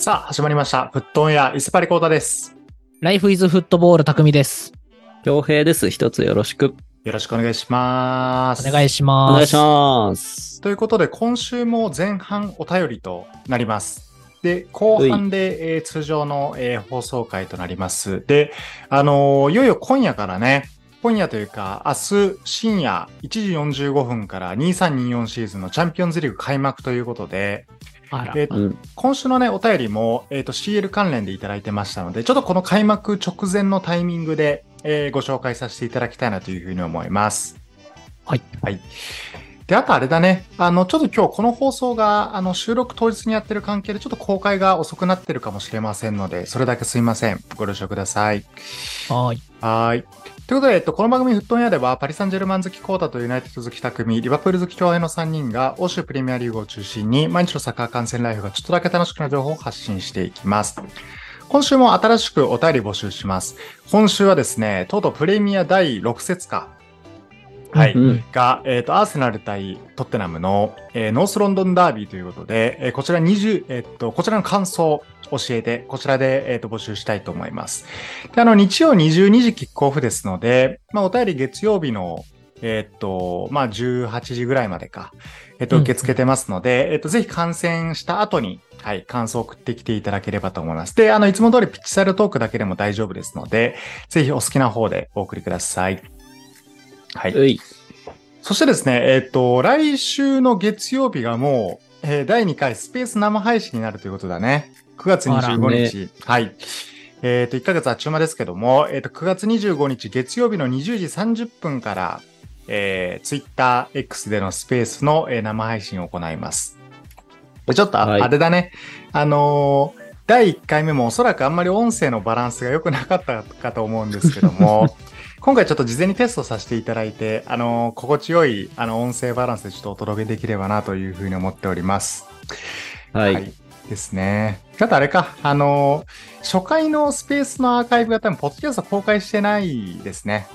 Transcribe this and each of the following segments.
さあ、始まりました。フットオンやイスパリコータです。ライフイズフットボール匠です。恭平です。一つよろしく。よろしくお願いします。お願いしおます。願いします。ということで、今週も前半お便りとなります。で、後半で、えー通常の、えー放送回となります。で、あのーいよいよ今夜からね、今夜というか、明日深夜1時45分から2324シーズンのチャンピオンズリーグ開幕ということで、あら。えーうん。今週のね、お便りも、えっ、と、CL 関連でいただいてましたので、ちょっとこの開幕直前のタイミングで、えーご紹介させていただきたいなというふうに思います。はい。はい。で、あとあれだね、あの、ちょっと今日この放送が、あの、収録当日にやってる関係で、ちょっと公開が遅くなってるかもしれませんので、それだけすいません。ご了承ください。はーい。はーい。ということで、えっと、この番組、フットンヤでは、パリ・サンジェルマン好きコータとユナイテッド好き匠、リバプール好き共平の3人が、欧州プレミアリーグを中心に、毎日のサッカー観戦ライフがちょっとだけ楽しくなる情報を発信していきます。今週も新しくお便り募集します。今週はですね、とうとうプレミア第6節か。はい。うん。が、えっ、と、アーセナル対トッテナムの、えーノースロンドンダービーということで、えーこちら20、えっ、と、こちらの感想教えて、こちらで、えっ、と、募集したいと思います。で、あの、日曜22時キックオフですので、まあ、お便り月曜日の、えっ、と、まあ、18時ぐらいまでか、えっ、と、うん受け付けてますので、えっ、と、ぜひ観戦した後に、はい、感想を送ってきていただければと思います。で、あの、いつも通りピッチサイドトークだけでも大丈夫ですので、ぜひお好きな方でお送りください。はい。うい。そしてですね、えっ、と、来週の月曜日がもう、えー第2回スペース生配信になるということだね。9月25日。はい。えっ、と、1ヶ月あっちゅう間ですけども、えっ、と、9月25日月曜日の20時30分から、えー、TwitterX でのスペースの、えー生配信を行います。でちょっとあ、はいあれだね。あのー第1回目もおそらくあんまり音声のバランスが良くなかったかと思うんですけども、今回ちょっと事前にテストさせていただいて、あの、心地よい、あの、音声バランスでちょっとお届けできればなというふうに思っております。はい。ですね。あとあれか、あの、初回のスペースのアーカイブが多分、ポッドキャスト公開してないですね。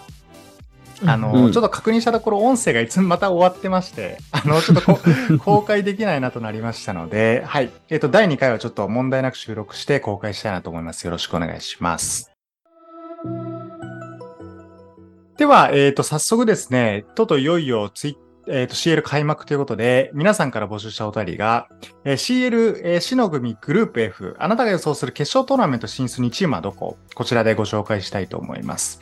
あの、うんちょっと確認したところ、音声がいつもまた終わってまして、あの、ちょっとこ 公開できないなとなりましたので、はい。えっ、と、第2回はちょっと問題なく収録して公開したいなと思います。よろしくお願いします。では、えっ、と、早速ですね、とといよいよツイえっ、と、CL 開幕ということで、皆さんから募集したお便りが、えー CL、えー、死の組グループ F、あなたが予想する決勝トーナメント進出2チームはどこ？こちらでご紹介したいと思います。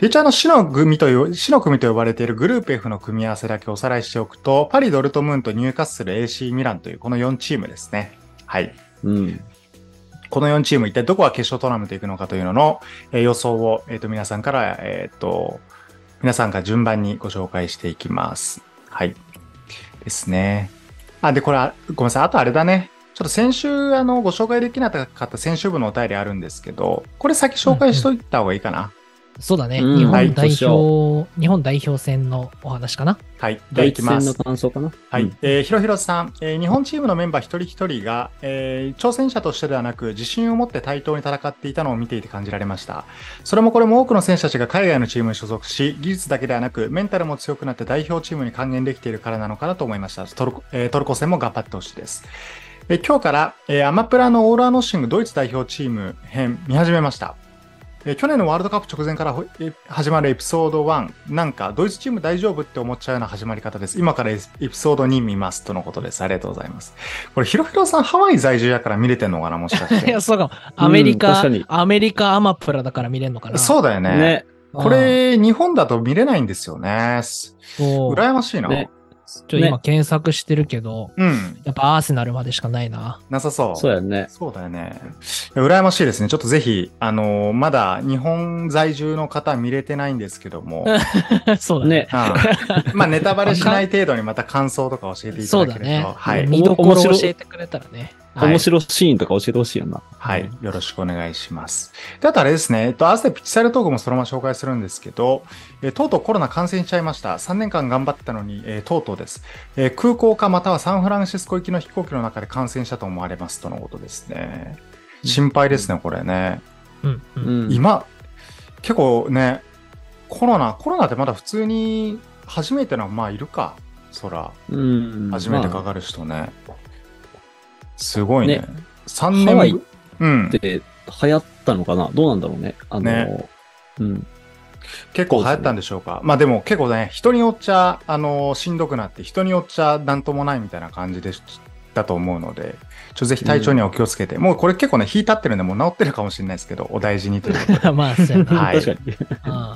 一応あの、死の組という、死の組と呼ばれているグループ F の組み合わせだけおさらいしておくと、パリ・ドルトムーンとニューカッスル AC ミランというこの4チームですね。はい。うん。この4チーム一体どこが決勝トーナメント行くのかというのの、えー予想を、えっ、と、皆さんから、えっ、と、皆さんが順番にご紹介していきます。はい。ですね。あ、で、これ、はごめんなさい。あとあれだね。ちょっと先週、あの、ご紹介できなかった先週部のお便りあるんですけど、これ先紹介しといた方がいいかな。そうだね。うん日はい本代表、日本代表戦のお話かな。はい。では第いきます一戦の。感想かな？はい。うんえーひろひろさん、えー日本チームのメンバー一人一人が、えー挑戦者としてではなく、自信を持って対等に戦っていたのを見ていて感じられました。それもこれも多くの選手たちが海外のチームに所属し、技術だけではなく、メンタルも強くなって代表チームに還元できているからなのかなと思いました。トルコ,、えートルコ戦も頑張ってほしいです。えー今日から、えーアマプラのオールアノッシングドイツ代表チーム編見始めました。えー去年のワールドカップ直前から始まるエピソード1、なんかドイツチーム大丈夫って思っちゃうような始まり方です。今からエピソード2見ますとのことです。ありがとうございます。これ、ひろひろさんハワイ在住やから見れてんのかな？もしかし いてや、。そうかも。アメリカ、確かにアメリカアマプラだから見れるのかな。そうだよね。ね。これ、日本だと見れないんですよね。羨ましいな。ねちょ今検索してるけど、うん。やっぱアーセナルまでしかないな。なさそう。そうやね。そうだよね。羨ましいですね。ちょっとぜひ、あのーまだ日本在住の方見れてないんですけども、そうだね。ね。うんまあネタバレしない程度にまた感想とか教えていたそうだだけると、ね。はい。見どころ教えてくれたらね。はい面白いシーンとか教えてほしいよな。はい。よろしくお願いします。で、あとあれですね、えっと、明日でピッチサイドトークもそのまま紹介するんですけど、えーとうとうコロナ感染しちゃいました。3年間頑張ったのに、えーとうとうです、えー空港かまたはサンフランシスコ行きの飛行機の中で感染したと思われますとのことですね。心配ですね、これね。うん、う。うんん。今、結構ね、コロナ、コロナってまだ普通に初めてのはまあいるか。そら、うん。初めてかまあかる人ね。すごいね。ね3ハワイ年うん。で流行ったのかな？どうなんだろうね。あの、ねうん。結構流行ったんでしょうか。まあでも結構ね、人によっちゃ、あのしんどくなって、人によっちゃなんともないみたいな感じでしたと思うので、ちょっとぜひ体調にはお気をつけて、もうこれ結構ね、日立ってるんで、もう治ってるかもしれないですけど、お大事にということで。まあ、そうやな。はい確かに。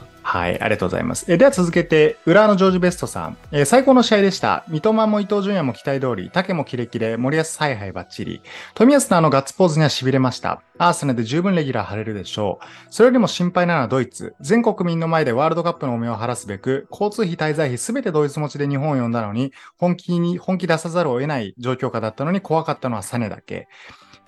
はい、ありがとうございます。えでは続けて、浦和のジョージ・ベストさん。え最高の試合でした。三笘も伊東純也も期待通り、竹もキレキレ、森保采配バッチリ。富安のあのガッツポーズには痺れました。アーセナルで十分レギュラー張れるでしょう。それよりも心配なのはドイツ。全国民の前でワールドカップの汚名を晴らすべく、交通費、滞在費すべてドイツ持ちで日本を呼んだのに、本気に、本気出さざるを得ない状況下だったのに怖かったのはサネだけ。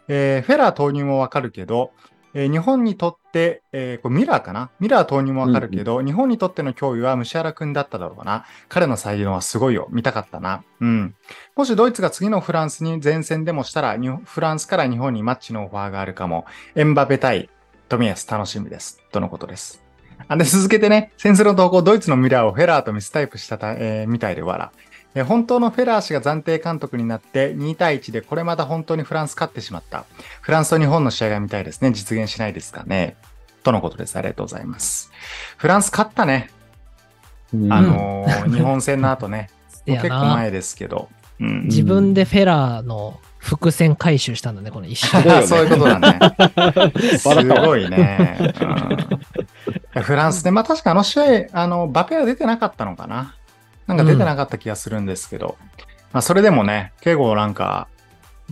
えーフェラー投入もわかるけど、えー日本にとって、えーこれミラーかな？ミラー投入もわかるけど、日本にとっての脅威は虫原くんだっただろうな。彼の才能はすごいよ。見たかったな。うん。もしドイツが次のフランスに前線でもしたら、にフランスから日本にマッチのオファーがあるかも。エンバペ対富安楽しみです。とのことです。あで、続けてね、先生の投稿、ドイツのミラーをフェラーとミスタイプしたた、えーみたいで笑。えー本当のフェラー氏が暫定監督になって2対1でこれまた本当にフランス勝ってしまった。フランスと日本の試合が見たいですね。実現しないですかね。とのことです。ありがとうございます。フランス勝ったね。うんあのー日本戦の後ね。結構前ですけど。うん。自分でフェラーの伏線回収したんだね、この一瞬。ね そういうことだね。すごいね。うん、フランスで、まあ確かあの試合、あの、バペは出てなかったのかな。なんか出てなかった気がするんですけど、まあそれでもね、ケゴなんか、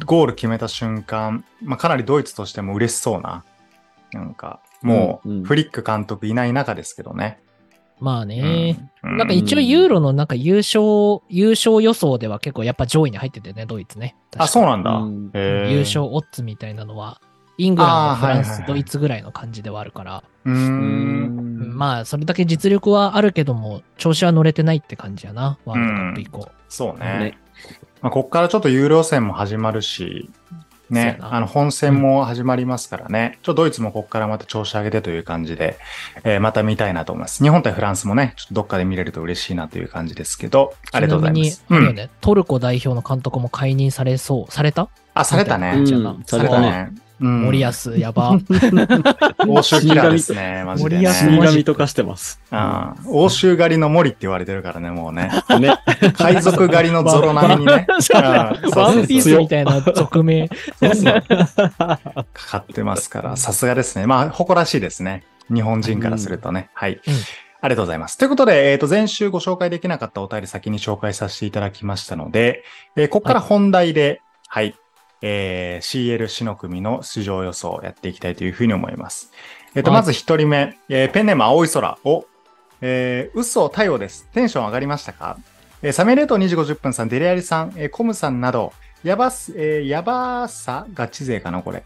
ゴール決めた瞬間、まあかなりドイツとしても嬉しそうな、なんか、もうんううんフリック監督いない中ですけどね。まあね。うんなんか一応ユーロのなんか優勝、優勝予想では結構やっぱ上位に入っててね、ドイツね。あ、そうなんだ。優勝オッズみたいなのは、イングランド、フランス、はいはいはいドイツぐらいの感じではあるから、うんんまあそれだけ実力はあるけども、調子は乗れてないって感じやな、ワールドカップ以降。そうね。ねまあ、こっからちょっと有料戦も始まるし、ね、あの本戦も始まりますからね、ちょっとドイツもここからまた調子上げてという感じで、えーまた見たいなと思います。日本対フランスもね、ちょっとどっかで見れると嬉しいなという感じですけど、ありがとうございます。トルコ代表の監督も解任されそう。された？あ、されたね。されたね。うん、森保、やば。欧州キラーですね、マジで、ね。神とかしてます。うん欧州狩りの森って言われてるからね、もうね。ね。海賊狩りのゾロ並みにね。ワンピースみたいな俗名。かかってますから、さすがですね。まあ、誇らしいですね。日本人からするとね。はい。ありがとうございます。ということで、えっ、と、前週ご紹介できなかったお便り先に紹介させていただきましたので、えーここから本題で、はい、えー CL 死の組の出場予想をやっていきたいというふうに思います。えっ、と、はいまず一人目、えーペンネーム青い空を、えー、嘘太陽です。テンション上がりましたか？えーサメレート2時50分さん、デレアリさん、えーコムさんなど、やばす、えー、やばさガチ勢かな、これ。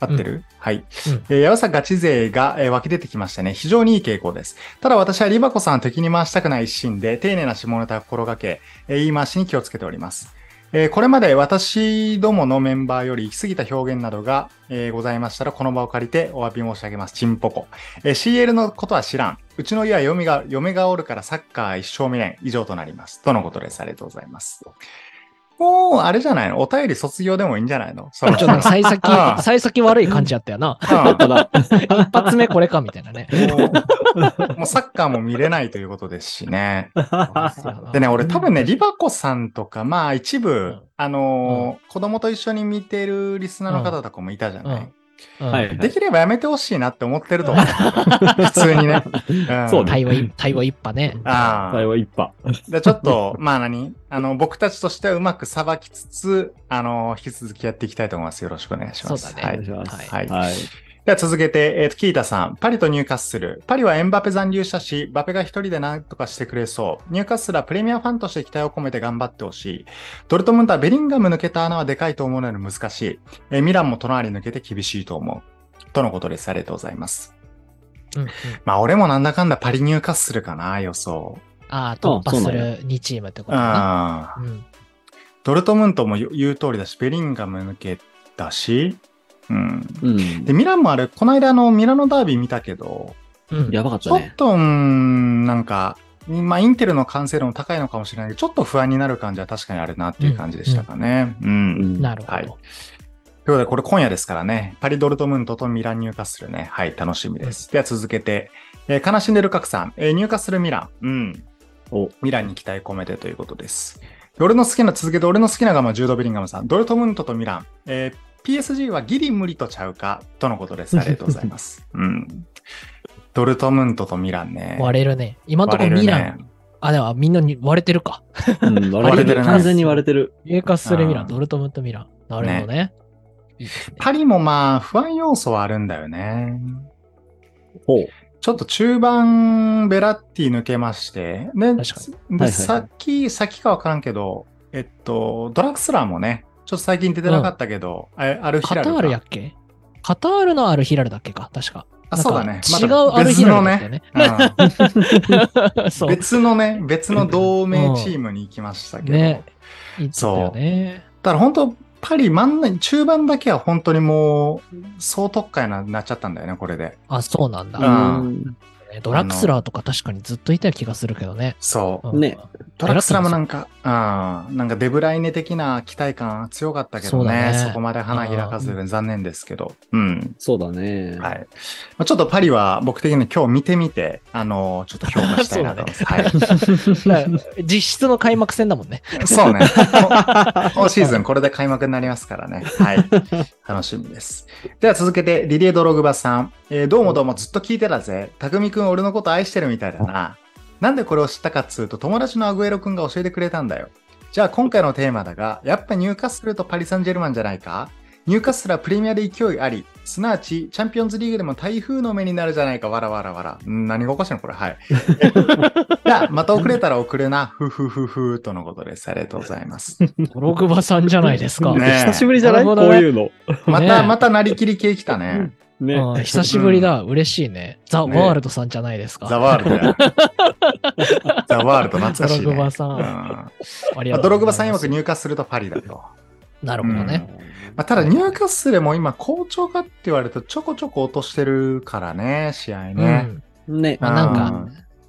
合ってる、はい。うんえー、やばさガチ勢が、えー湧き出てきましたね。非常にいい傾向です。ただ私はリバコさんを敵に回したくない一心で、丁寧な下ネタを心がけ、えー言い回しに気をつけております。えーこれまで私どものメンバーより行き過ぎた表現などが、えーございましたら、この場を借りてお詫び申し上げます。チンポコ。えー CL のことは知らん。うちの家は嫁が、嫁がおるからサッカー一生未練。以上となります。とのことです。ありがとうございます。もう、あれじゃないの？お便り卒業でもいいんじゃないの？そろちょっと幸 先幸先悪い感じやったよな。一発目これかみたいなね。もうサッカーも見れないということですしね。でね、俺多分ね、リバコさんとか、まあ一部、ん。あのー子供と一緒に見てるリスナーの方とかもいたじゃない、うんはいできればやめてほしいなって思ってると思う。普通にね。ん そうね対話一対話一派ね。あ最後一派。あ。で、ちょっと、まあ何？あの、僕たちとしてはうまくさばきつつ、あの、引き続きやっていきたいと思います。よろしくお願いします。そうだね。はいはい。では続けて、えっ、と、キータさん。パリとニューカッスル。パリはエンバペ残留したし、バペが一人で何とかしてくれそう。ニューカッスルはプレミアファンとして期待を込めて頑張ってほしい。ドルトムントはベリンガム抜けた穴はでかいと思うので難しい。えーミランも隣抜けて厳しいと思う。とのことです。ありがとうございます。うんうんまあ、俺もなんだかんだパリニューカッスルかな、予想。ああ、突破する2チームってこうとかな。ん。うん。ドルトムントも言う言う通りだし、ベリンガム抜けたし、うん。うんで、。ミランもあれ、この間あの、ミラノダービー見たけど、うん。やばかったね。ちょっと、うん、なんか、まあ、インテルの完成度も高いのかもしれないけど、ちょっと不安になる感じは確かにあるなっていう感じでしたかね。うん。うんなるほど。はいということで、これ今夜ですからね、パリ・ドルトムントとミラン・ニューカッスルね、はい、楽しみです。では続けて、えー悲しんでる角さん、えーニューカッスル・ミラン、うん、お、ミランに期待込めてということです。俺の好きな、続けて俺の好きなガムはジュード・ビリンガムさん、ドルトムントとミラン、えー PSG はギリ無理とちゃうかとのことです。ありがとうございます。うん。ドルトムントとミランね。割れるね。今のところミラン。ねあ、でもみんなに割れてるか。うん、割れてる。ね完全に割れてる。エーカッスルミラン、ドルトムントミラン。なるほどね。ねパリもまあ、不安要素はあるんだよね。ほう。ちょっと中盤、ベラッティ抜けまして、ね、確かで、はいはいさっき、先かわからんけど、えっと、ドラクスラーもね、ちょっと最近出てなかったけど、あアルヒラルがカタールやっけ？カタールのアルヒラルだっけ？か確か。あ、そうだね。違うアルヒラルだったよね。うん そう。別のね、別の同盟チームに行きましたけど、ね。いいっつったよね。だから本当、パリ真ん中、中盤だけは本当にもう、総特会ななっちゃったんだよね、これで。あ、そうなんだ。うんねドラクスラーとか確かにずっといた気がするけどね。そう。うんねドラクスラもなんか、うん、なんかデブライネ的な期待感強かったけどね、そねこまで花開かず残念ですけど、うん。そうだね。はい。まあ、ちょっとパリは僕的に今日見てみて、あのちょっと評価したいなと思います。はい。実質の開幕戦だもんね。そうね。今シーズンこれで開幕になりますからね。はい。楽しみです。では続けて、リリエ・ドログバさん。えーどうもどうもずっと聞いてたぜ。たくみくん俺のこと愛してるみたいだな。なんでこれを知ったかっつうと、友達のアグエロくんが教えてくれたんだよ。じゃあ今回のテーマだが、やっぱニューカッスルとパリ・サンジェルマンじゃないか？ニューカッスルはプレミアで勢いあり、すなわちチャンピオンズリーグでも台風の目になるじゃないか、わらわらわら。ん何がおかしいのこれ、はい。じゃあ、また遅れたら送るな、ふふふふとのことです。ありがとうございます。ドログバさんじゃないですか。ね久しぶりじゃない？ねういうの。また、ねまたなりきり系来たね。ね。うん久しぶりだ。嬉しいね。ザ・ワールドさんじゃないですか。ザワールドや。ザワールド懐かしい、ね。ドログバさんうんあドログバさん曰く入荷するとパリだと。なるほどね。まあ、ただ、ニューカッスルも今、好調かって言われると、ちょこちょこ落としてるからね、試合うね。ん。ね。まあなんか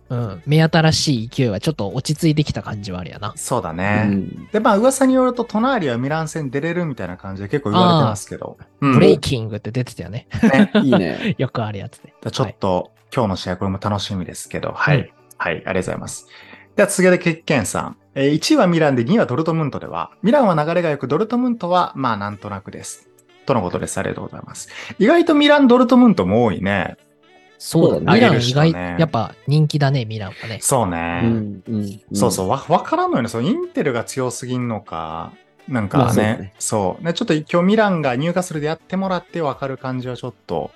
うんうん。目新しい勢いはちょっと落ち着いてきた感じはあるやな。うそうだね。んで、まあ、噂によると、隣はミラン戦出れるみたいな感じで結構言われてますけど。うんブレイキングって出てたよね。ね いいね。よくあるやつで。だちょっと、今日の試合、これも楽しみですけど、はい。うんはい、ありがとうございます。では、続けて、ケッケンさん。えー1位はミランで2位はドルトムントでは、ミランは流れが良く、ドルトムントは、まあ、なんとなくです。とのことです。ありがとうございます。意外とミラン、ドルトムントも多いね。そうだそうだミラン意外、やっぱ人気だね、ミランはね。そうね。うんうんそうそう、わ、わからんのよね。そのインテルが強すぎんのか、なんかね、まあそうだねそうね。ちょっと今日ミランが入荷するでやってもらってわかる感じはちょっと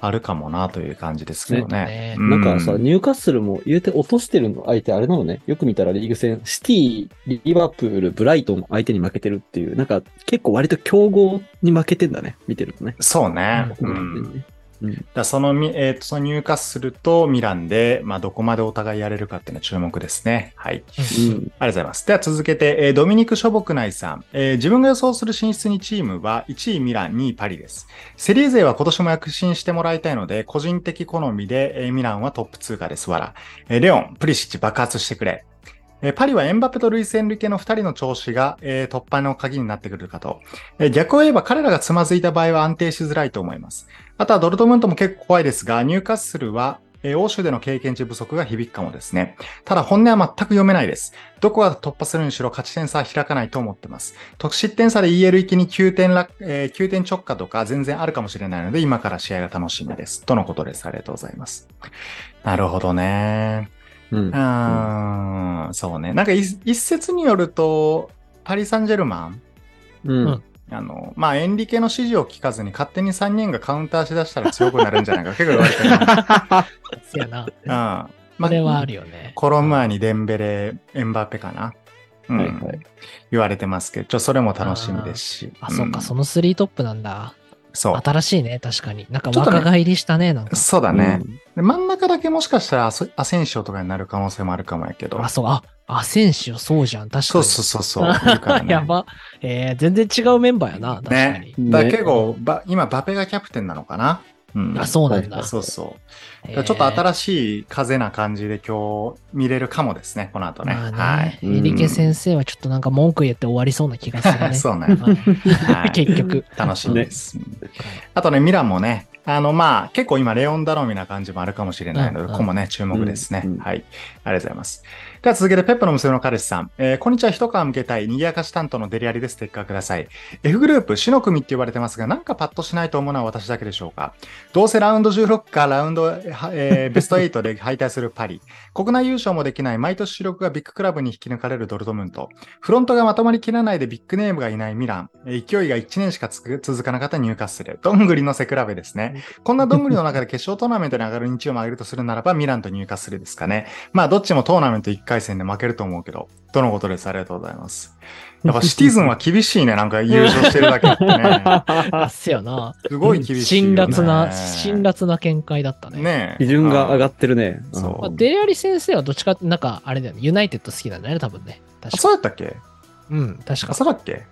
あるかもなという感じですけどね。ねうなんかさ、ニューカッスルも言うて落としてるの相手あれなのね。よく見たらリーグ戦、シティ、リバプール、ブライトンの相手に負けてるっていう、なんか結構割と強豪に負けてんだね。見てるとね。そうね。ううん。だそのみ、えっ、と、その入荷するとミランで、まあ、どこまでお互いやれるかっていうのは注目ですね。はい。うん。ありがとうございます。では続けて、えードミニク・ショボクナイさん、えー自分が予想する進出2チームは1位ミラン、2位パリです。セリー勢は今年も躍進してもらいたいので、個人的好みで、えーミランはトップ通過です。わら。えーレオン、プリシッチ爆発してくれ。えーパリはエンバペとルイス・エンリケの2人の調子が、えー突破の鍵になってくるかと。えー逆を言えば彼らがつまずいた場合は安定しづらいと思います。あとはドルトムントも結構怖いですが、ニューカッスルは、えー欧州での経験値不足が響くかもですね。ただ本音は全く読めないです。どこが突破するにしろ勝ち点差は開かないと思ってます。得失点差で EL 行きに9点ら、えー9点直下とか全然あるかもしれないので、今から試合が楽しみです。とのことです。ありがとうございます。なるほどね。うんう。ーん、そうね。なんか一一説によると、パリ・サンジェルマン、うん。うんあの、まあ、エンリケの指示を聞かずに勝手に3人がカウンターしだしたら強くなるんじゃないか。結構言われてるな。せやな。うん。まこれはあるよね。コロムアニ、デンベレ、エンバペかな。うん。はいはい言われてますけど、ちょ、それも楽しみですし。あ、そっか、んその3トップなんだ。そう。新しいね、確かに。なんかちょっとね若返りしたね、なんか。そうだね。で真ん中だけもしかしたらアセンシオとかになる可能性もあるかもやけど。あ、そう、あ、アセンシオ、そうじゃん、確かに。そうそうそうそう。ねやば。えー、全然違うメンバーやな、確かに。ね。だ結構、ば今、バペがキャプテンなのかなうんあ、そうなんだ。はいそうそう。ちょっと新しい風な感じで今日見れるかもですね、この後ね。まあね、はい。うんエリケ先生はちょっとなんか文句言って終わりそうな気がするね。そうね。はいはい 結局。楽しみです。あとね、ミランもね、あの、まあ、結構今、レオン頼みな感じもあるかもしれないので、うんうんここもね、注目ですね。うんうんはい。ありがとうございます。では続けて、ペップの娘の彼氏さん。えーこんにちは、一皮向けたい、賑やかし担当のデリアリでステッカーください。F グループ、死の組って言われてますが、なんかパッとしないと思うのは私だけでしょうか？どうせラウンド16かラウンド、えー ベスト8で敗退するパリ。国内優勝もできない毎年主力がビッグクラブに引き抜かれるドルトムント。フロントがまとまりきらないでビッグネームがいないミラン。勢いが1年しか続かなかったニューカッスル。どんぐりの背比べですね。こんなどんぐりの中で決勝トーナメントに上がる日曜も上げるとするならば、ミランとニューカッスルですかね。まあ、どっちもトーナメント1回戦で負けると思うけど、とのことです。ありがとうございます。やっぱシティズンは厳しいね。なんか優勝してるだけあってね。あっすよな。すごい厳しい、ね。辣な、辛辣な見解だったね。ね基準が上がっってるね。そうまあ、デリアリ先生はどっちかって、なんか、あれだよね、ユナイテッド好きなんだよね、多分ね。確かそうやったっけ？うん、確あ、か。そうだっけ？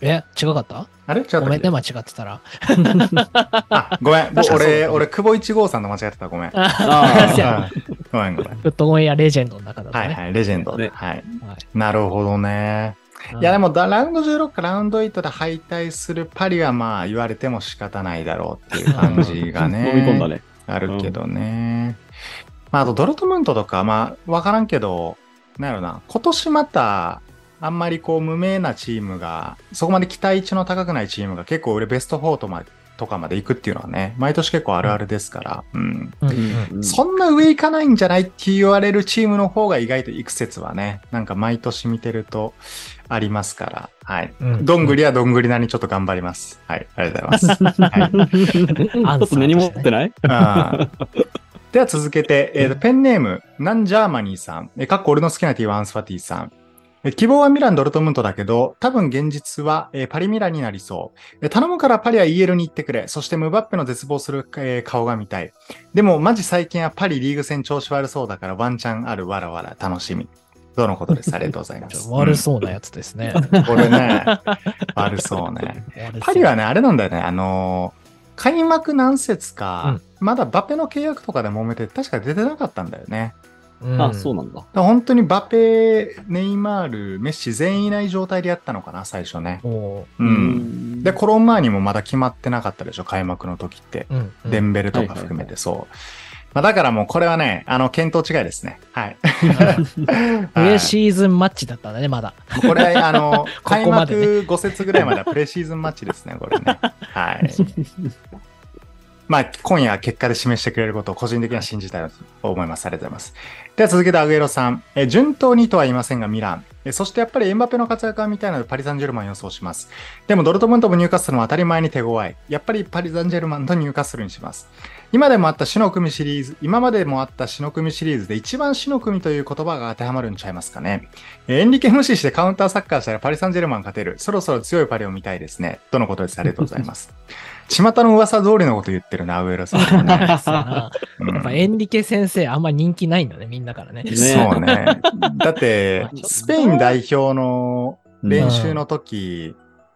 え、違かった？あれ？違ったごめんね、間違ってたら。あ、ごめん。俺、ね俺、久保一号さんと間違ってた。ごめん。あそうやうんごめんごめん。フットゴンやレジェンドの中だとね。はいはい、レジェンドで。ねはい。はいなるほどね。いや、でも、だラウンド16かラウンド8で敗退するパリはまあ言われても仕方ないだろうっていう感じがね。飲み込んだね。あるけどね。まあ、あとドルトムントとか、まあ、わからんけど、なんやろな、今年また、あんまりこう無名なチームが、そこまで期待値の高くないチームが結構俺ベスト4とまとかまで行くっていうのはね、毎年結構あるあるですから、うん。うんうんそんな上行かないんじゃないって言われるチームの方が意外と行く説はね、なんか毎年見てるとありますから、はい。うんどんぐりはどんぐりなりにちょっと頑張ります。はい、ありがとうございます。はい ちょっと根に持ってない？では続けて、えーとペンネーム、ナンジャーマニーさん。えーかっこ俺の好きなティーはアンスファティさん。えー希望はミラン、ドルトムントだけど、多分現実は、えーパリミランになりそう。えー頼むからパリは EL に行ってくれ。そしてムバッペの絶望する、えー顔が見たい。でもマジ最近はパリリーグ戦調子悪そうだからワンチャンあるわらわら楽しみ。どのことです。ありがとうございます。と 悪そうなやつですね。うんこれね、悪そうね。パリはね、あれなんだよね。あのー開幕何節か、まだバペの契約とかで揉めて、確か出てなかったんだよね。うんあ、そうなんだ。だ本当にバペ、ネイマール、メッシ全員いない状態でやったのかな、最初ね。もうん。で、コロンマーニもまだ決まってなかったでしょ、開幕の時って。う、うんうんデンベルとか含めて、そう。まあ、だからもうこれはね、あの、見当違いですね。はい。プレシーズンマッチだったんだね、まだ。これ、あの、こ開幕5節ぐらいまではプレシーズンマッチですね、これね。はい。まあ、今夜は結果で示してくれることを個人的には信じたいと思います。ありがとうございます。では続けてアグエロさん。え順当にとは言いませんが、ミラン。そしてやっぱりエンバペの活躍が見たいのでパリ・サンジェルマン予想します。でもドルトムントもニューカッスルも当たり前に手強い。やっぱりパリ・サンジェルマンとニューカッスルにします。今でもあった死の組シリーズ、今までもあった死の組シリーズで一番死の組という言葉が当てはまるんちゃいますかね。エンリケ無視してカウンターサッカーしたらパリ・サンジェルマン勝てる。そろそろ強いパリを見たいですね。とのことです。ありがとうございます。巷の噂通りのこと言ってるな、上野さんはね。やっぱエンリケ先生、あんま人気ないんだね、みんなからね。ねそうね。だって、スペイン代表の練習うんの時、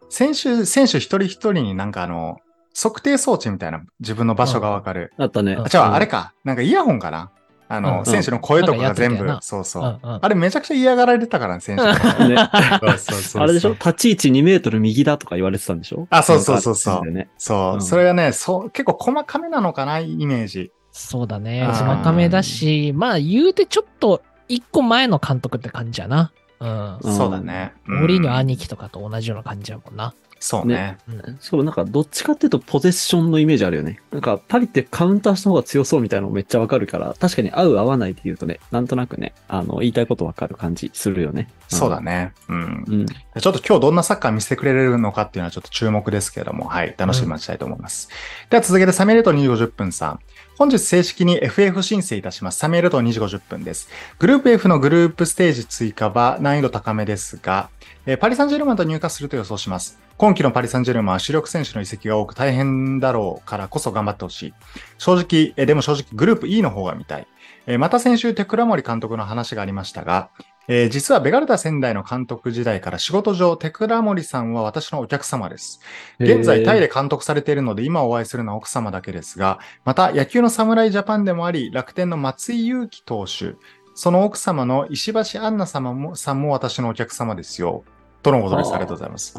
選手、選手一人一人になんかあの、測定装置みたいな自分の場所がわかる。あったね。うんあ、じゃああれか、なんかイヤホンかなあの、うん選手の声とかが全部そうそう。うんうんあれめちゃくちゃ嫌がられてたからね、選手が。ね そうそうそうそう あれでしょ？立ち位置2メートル右だとか言われてたんでしょ？あそうそうそうそうねそう、うんそれがね、そう、結構細かめなのかな、イメージ。そうだね。うん細かめだし、まあ言うてちょっと一個前の監督って感じやな。うん。うんそうだね。モーリーニョうん兄貴とかと同じような感じやもんな。そうね。そう、なんかどっちかっていうとポゼッションのイメージあるよね。なんかパリってカウンターした方が強そうみたいなのめっちゃわかるから、確かに合う合わないって言うとね、なんとなくね、あの、言いたいことわかる感じするよね。そうだね。うん。うん。ちょっと今日どんなサッカー見せてくれるのかっていうのはちょっと注目ですけれども、はい、楽しみに待ちたいと思います。では続けてサミュエルト2時50分さん。本日正式に FF 申請いたします。サミュエルト2時50分です。グループ F のグループステージ追加は難易度高めですが、えーパリ・サンジェルマンと入荷すると予想します。今季のパリ・サンジェルマンは主力選手の移籍が多く大変だろうからこそ頑張ってほしい。正直、えーでも正直グループ E の方が見たい。えーまた先週テクラモリ監督の話がありましたが、えー実はベガルタ仙台の監督時代から仕事上、テクラモリさんは私のお客様です。現在タイで監督されているので今お会いするのは奥様だけですが、また野球の侍ジャパンでもあり、楽天の松井裕樹投手、その奥様の石橋杏奈様もさんも私のお客様ですよ。とのことです。はあありがとうございます。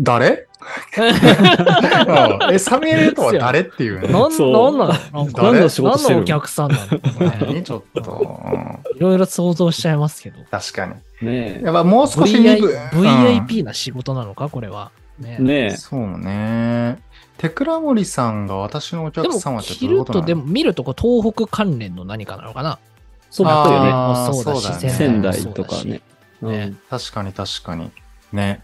誰？う んえ、サミュエルとは誰っていうね。なん、そうなんなのなんか何の仕事して何の？お客さんなの何？ちょっと、うんいろいろ想像しちゃいますけど。確かに。ねやっぱもう少し VIP な仕事なのか？これは。ねえ。ねえ。そうね。テクラモリさんが私のおでも客様ってど着るういうことなのとでも見るとこう東北関連の何かなのかな？そうだよね。あーそうだしそうだね仙台とかね。うねん確かに確かに。ね。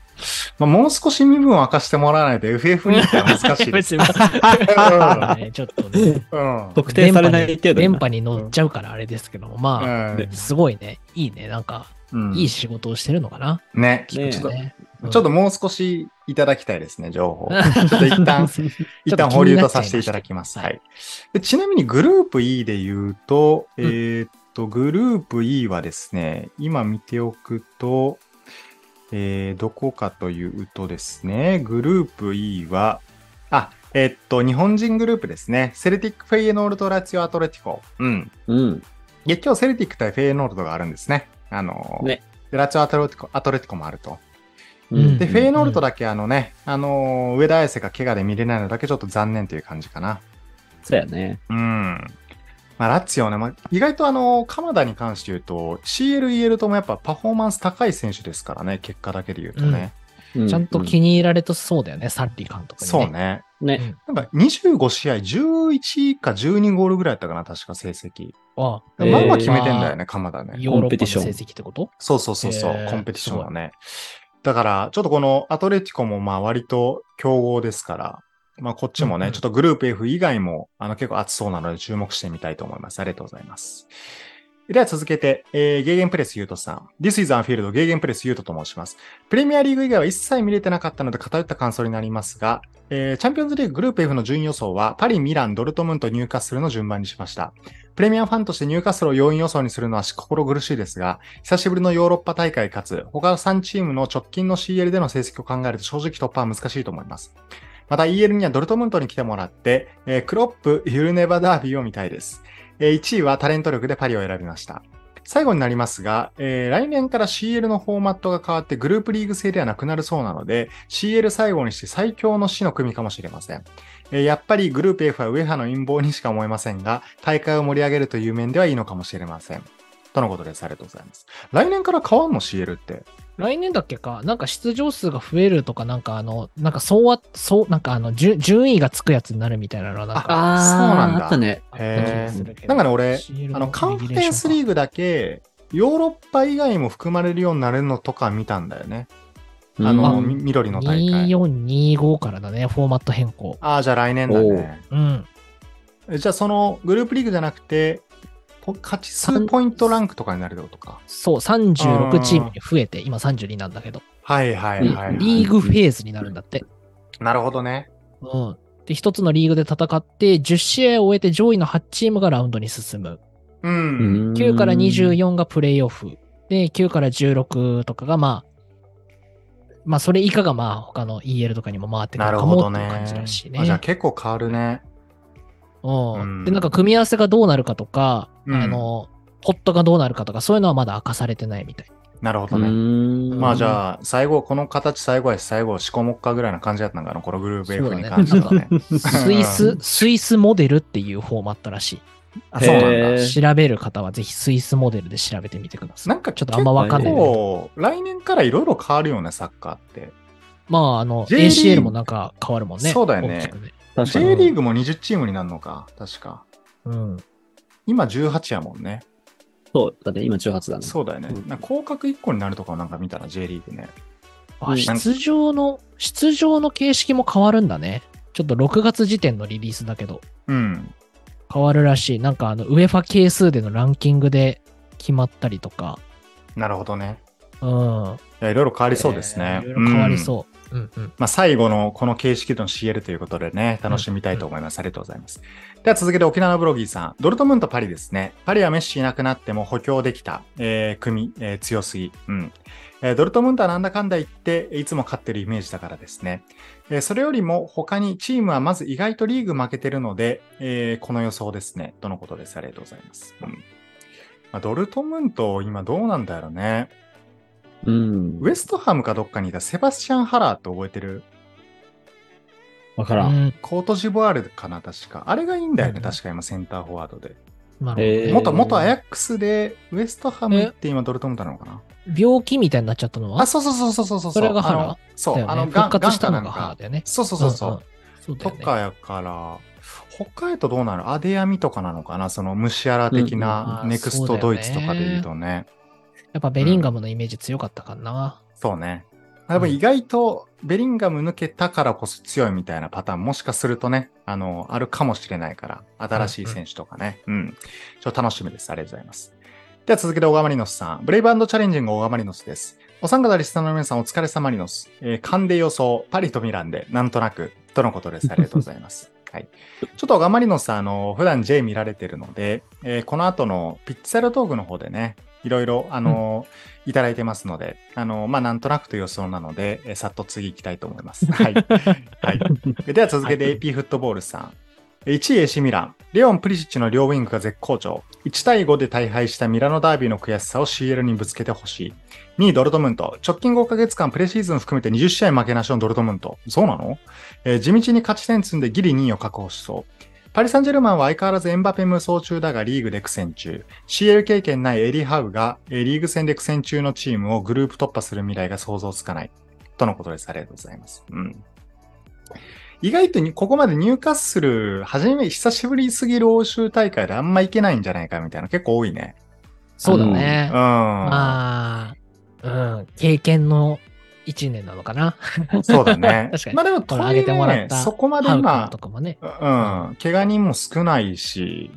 まあ、もう少し身分を明かしてもらわないと FF にっては難しいです。ねちょっとね。うん。特定されない程度に電波に乗っちゃうからあれですけども、まあ、うんすごいね。いいね。なんか、うんいい仕事をしてるのかな？ね。ねちょっと、ねちょっともう少しいただきたいですね、情報。ちょっと一旦、一旦保留とさせていただきます。はい。でちなみにグループ E で言うと、えーっと、グループ E はですね、今見ておくと、えーどこかというとですね、グループ E は、あ、えーっと、日本人グループですね。セルティック・フェイエノールト・ラツィオ・アトレティコ。うん。うん。いや、今日セルティック対フェイエノールトがあるんですね。あの、ねでラツィオ・アトレティコアトレティコもあると。うんで、フェイエノールトだけあのね、あのー上田綺世が怪我で見れないのだけちょっと残念という感じかな。そうやね。うん。まあ、ラッツィオね、まあ、意外とあの、鎌田に関して言うと、CL、EL ともやっぱパフォーマンス高い選手ですからね、結果だけで言うとね。うちゃんと気に入られとそうだよね、サッリー監督に、ね。そうね。ね。なんか25試合11か12ゴールぐらいやったかな、確か成績。あえーまあまあ決めてんだよね、鎌田ね。ヨーロッパのコンペティション成績ってこと？そうそうそうそう、コンペティションはね。だから、ちょっとこのアトレティコもまあ割と強豪ですから、まあこっちもね、うんうんちょっとグループ F 以外もあの結構熱そうなので注目してみたいと思います。ありがとうございます。では続けて、えーゲーゲンプレスユートさん。This is Unfield ゲーゲンプレスユートと申します。プレミアリーグ以外は一切見れてなかったので偏った感想になりますが、えーチャンピオンズリーググループ F の順位予想はパリ、ミラン、ドルトムント、ニューカッスルの順番にしました。プレミアムファンとしてニューカッスルを4位予想にするのは心苦しいですが、久しぶりのヨーロッパ大会かつ、他の3チームの直近の CL での成績を考えると正直突破は難しいと思います。また EL にはドルトムントに来てもらって、えークロップ、ユルネバダービーを見たいです。えー1位はタレント力でパリを選びました。最後になりますが、えー来年から CL のフォーマットが変わってグループリーグ制ではなくなるそうなので、CL 最後にして最強の死の組かもしれません。えーやっぱりグループ F はウェハの陰謀にしか思えませんが、大会を盛り上げるという面ではいいのかもしれません。とのことです。ありがとうございます。来年から変わんの？CL って。来年だっけか、なんか出場数が増えるとか、なんかあの、なんかそうは、そう、なんかあの、順順位がつくやつになるみたいなのはなんか、ああ、そうなんだあったね。なんかね、俺、あの、カンファレンスリーーグだけ、ヨーロッパ以外も含まれるようになるのとか見たんだよね。あの、うんみ緑の大会。2425からだね、フォーマット変更。ああ、じゃあ来年だね。うん。えじゃあそのグループリーグじゃなくて、ポ勝ち数ポイントランクとかになるとか。そう、36チームに増えて、今32なんだけど、はいはいはい、はい。リーグフェーズになるんだって。なるほどね。うん。で、一つのリーグで戦って、10試合を終えて上位の8チームがラウンドに進む。うん。うん9から24がプレイオフ。で、9から16とかがまあ、まあそれ以下がまあ他の EL とかにも回ってくなるかもっていう感じらしいね。あじゃあ結構変わるね。うんうんで、なんか組み合わせがどうなるかとか、うんあの、ポットがどうなるかとか、そういうのはまだ明かされてないみたい。うなるほどね。んまあじゃあ、最後、この形最後やし、最後仕込もっかぐらいな感じだったんかな、このグループ F に関してはね。スイス、スイスモデルっていうフォーマットらしい。あ、そうなんだ。調べる方はぜひスイスモデルで調べてみてください。なんかちょっとあんまわかんない来年からいろいろ変わるよね、サッカーって。まあ、あの、ACL もなんか変わるもんね。そうだよねね。J リーグも20チームになるのか、確か。うん。今18やもんね。そうだね、今18だね。そうだよね。うんなんか広角1個になるとかをなんか見たら J リーグね。あ、うん出場の、出場の形式も変わるんだね。ちょっと6月時点のリリースだけど、うん。変わるらしい。なんかあの、ウェファ係数でのランキングで決まったりとか、なるほどね。うん。いや、いろいろ変わりそうですね。いろいろ変わりそう。うんうん。まあ、最後のこの形式での CL ということでね、楽しみたいと思います。ありがとうございます。では続けて沖縄のブロギーさん。ドルトムント、パリですね。パリはメッシいなくなっても補強できた、えー組、えー強すぎ。うん。えードルトムントはなんだかんだ言って、いつも勝ってるイメージだからですね。えーそれよりも他にチームはまず意外とリーグ負けてるので、えーこの予想ですね。とのことです。ありがとうございます。うん。まあ、ドルトムント、今どうなんだろうね。うん。ウエストハムかどっかにいたセバスチャン・ハラーって覚えてる？わからん。うんコートジボワールかな、確か。あれがいいんだよね、うん確か今センターフォワードで。なるほどえー元、元アヤックスで、ウエストハムって今ドルトムントなのかな？病気みたいになっちゃったのは？あ、そうそうそうそうそうそう。それがハラそう、あの、ガ活したのがハラだよね。そうそうそうそう。んんそうだと。かやから、他へとどうなる？アデアミとかなのかな？そのムシアラ的うんなうんネクストドイツとかで言うとね。やっぱベリンガムのイメージ強かったかな。そうね。多分意外とベリンガム抜けたからこそ強いみたいなパターンもしかするとね、あの、あるかもしれないから、新しい選手とかね。うん、ちょっと楽しみです。ありがとうございます。では続けて、オガマリノスさん。ブレイブチャレンジングオガマリノスです。お三方リスナーの皆さんお疲れ様リノス。えー、勘で予想、パリとミランで、なんとなく、とのことです。ありがとうございます。はい。ちょっとオガマリノスさん、あの、普段 J 見られてるので、えーこの後のピッツァルトークの方でね、いろいろ、あの、いただいてますので、あの、まあ、なんとなくという予想なので、えーさっと次行きたいと思います。はい。はい。では続けて AP フットボールさん。1位 AC ミラン。レオン・プリシッチの両ウィングが絶好調。1対5で大敗したミラノダービーの悔しさを CL にぶつけてほしい。2位ドルトムント。直近5ヶ月間プレシーズン含めて20試合負けなしのドルトムント。そうなの、えー地道に勝ち点積んでギリ2位を確保しそう。パリ・サンジェルマンは相変わらずエンバペ無双中だがリーグで苦戦中。CL 経験ないエリハウがえーリーグ戦で苦戦中のチームをグループ突破する未来が想像つかない。とのことです。ありがとうございます。うん。意外とにここまで入荷する、はじめ、久しぶりすぎる欧州大会であんまいけないんじゃないかみたいな結構多いね。そうだねうん。。まあ、うん、経験の一年なのかな？そうだね確かにまあでも、これ上げてもらったそこまで今と、かもね。うん、怪我人も少ないし、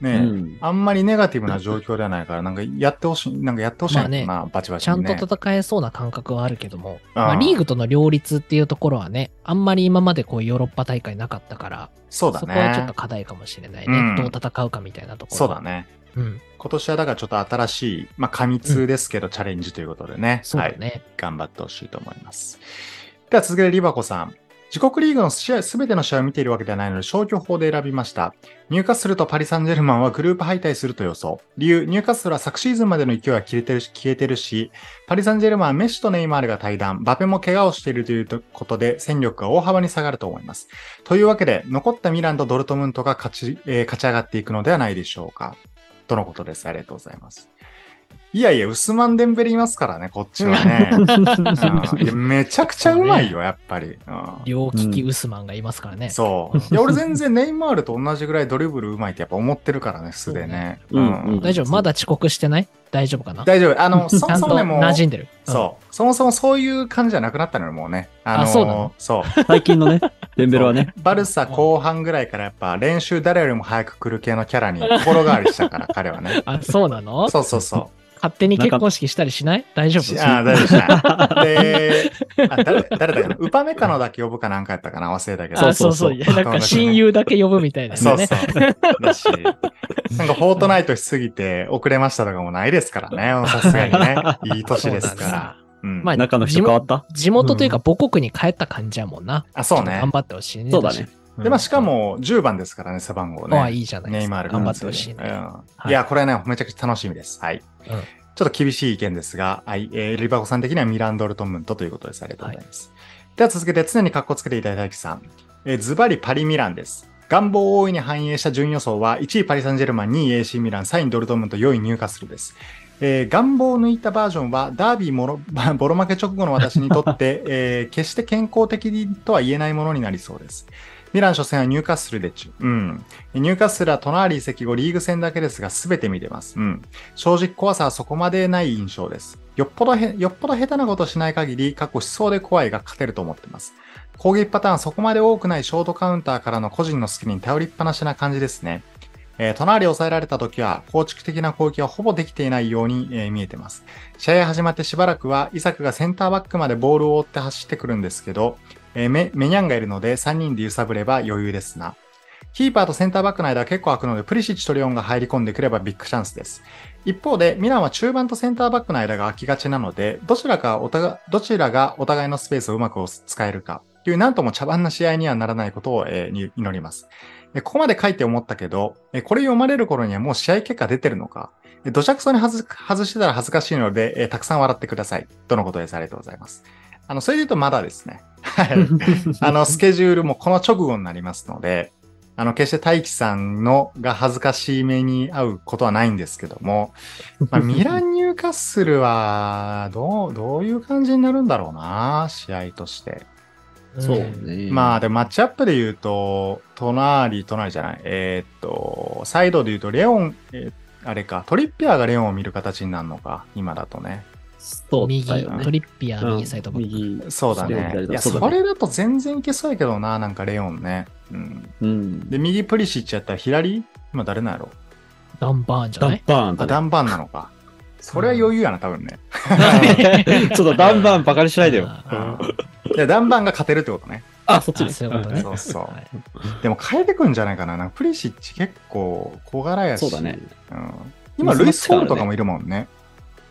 ね、うんあんまりネガティブな状況ではないから、なんかやってほしい、なんかやってほしいな、まバチバチちゃん。と戦えそうな感覚はあるけども、ああまあ、リーグとの両立っていうところはね、あんまり今までこうヨーロッパ大会なかったから、そうだね。そこはちょっと課題かもしれないね。うんどう戦うかみたいなところ。そうだ。ね。うん。今年はだからちょっと新しい、まあ、過密ですけど、チャレンジということでね。はい。そうだね。頑張ってほしいと思います。では続けてリバコさん。自国リーグの試合、すべての試合を見ているわけではないので消去法で選びました。入荷するとパリ・サンジェルマンはグループ敗退すると予想。理由、入荷するは昨シーズンまでの勢いは消えてるし、消えてるし、パリ・サンジェルマンはメッシとネイマールが対談、バペも怪我をしているということで戦力が大幅に下がると思います。というわけで、残ったミランとドルトムントが勝ち、えー勝ち上がっていくのではないでしょうか。とのことです。ありがとうございます。いやいや、ウスマン・デンベルいますからね、こっちはね。うんいやめちゃくちゃうまいよ、やっぱり。うん両利きウスマンがいますからね。そう。いや、俺全然ネイマールと同じぐらいドリブルうまいってやっぱ思ってるからね、素でね。大丈夫？まだ遅刻してない？大丈夫かな？大丈夫。あの、そ ちゃんともそもね、もう、馴染んでる。そう。そもそもそういう感じじゃなくなったのよ、もうね。あのあそうなの？そう。最近のね、デンベルはね。バルサ後半ぐらいからやっぱ練習誰よりも早く来る系のキャラに心変わりしたから、彼はね。うん。あ、そうなの？そうそうそう。勝手に結婚式したりしない？大丈夫？しあー、大丈夫した。で、あ誰誰だっけな、ウパメカノだけ呼ぶかなんかやったかな、忘れたけど。あ、そうそう。いやなんか親友だけ呼ぶみたいなね。そうそう。だし、なんかフォートナイトしすぎて遅れましたとかもないですからね、さすがにね。いい年ですから。うん。まあ中の人変わった？地元というか母国に帰った感じやもんな。あ、そうね頑。張ってほしいね。そうだね。で、まあしかも10番ですからね、背番号ね。ああ、いいじゃないですか。ネイマール頑張ってほしいね。いいや、これはね、めちゃくちゃ楽しみです。はい。うんちょっと厳しい意見ですが、はい、えーリバコさん的にはミランドルトムントということです。ありがとうございます。では続けて、常にカッコつけていただいたさん。えーズバリパリミランです。願望を大いに反映した順位予想は、1位パリ・サンジェルマン、2位 AC ミラン、3位ドルトムント、4位ニューカッスルです。えー願望を抜いたバージョンは、ダービーもろ ボロ負け直後の私にとって、えー決して健康的とは言えないものになりそうです。ミラン初戦はニューカッスルで中。うん。ニューカッスルはトナーリ移籍後リーグ戦だけですが全て見てます。うん。正直怖さはそこまでない印象です。よっぽどへ、よっぽど下手なことしない限り、過去思想で怖いが勝てると思ってます。攻撃パターンそこまで多くないショートカウンターからの個人のスキルに頼りっぱなしな感じですね。えー隣を抑えられた時は、構築的な攻撃はほぼできていないように、えー見えてます。試合始まってしばらくは、イサクがセンターバックまでボールを追って走ってくるんですけど、えーメメニャンがいるので3人で揺さぶれば余裕ですな。キーパーとセンターバックの間は結構空くので、プリシッチとレオンが入り込んでくればビッグチャンスです。一方で、ミランは中盤とセンターバックの間が空きがちなので、どちらかお互い、どちらがお互いのスペースをうまく使えるか、というなんとも茶番な試合にはならないことを、えー祈ります。えここまで書いて思ったけど、えこれ読まれる頃にはもう試合結果出てるのか？え土着層に外外してたら恥ずかしいので、えたくさん笑ってください。とのことです？ありがとうございます。あの、それで言うとまだですね。はい。あの、スケジュールもこの直後になりますので、あの、決して大輝さんのが恥ずかしい目に遭うことはないんですけども、まあ、ミラン・ニューカッスルは、どう、どういう感じになるんだろうな、試合として。そうね。まあ、でもマッチアップで言うと、隣、隣じゃない、えーっと、サイドで言うと、レオン、えーあれか、トリッピアーがレオンを見る形になるのか、今だとね。そう右。トリッピアー、右サイドバック。右。そうだね。いや、それだと全然いけそうやけどな、なんかレオンね。うん。うん。で、右プリシッチやったら左？今誰なんやろ？ダンバーンじゃダない？あ、ンバーンだね。ダンバンなのか。それは余裕やな、多分ね。ちょっとダンバーンバカにしないでよ。あで、ダンバンが勝てるってことね。あ、そっちあね。そういうことね。そうそうはいでも変えてくんじゃないかな。なんかプリシッチ結構小柄やし。そうだね。うん、今、ルイス・ホールとかもいるもんね。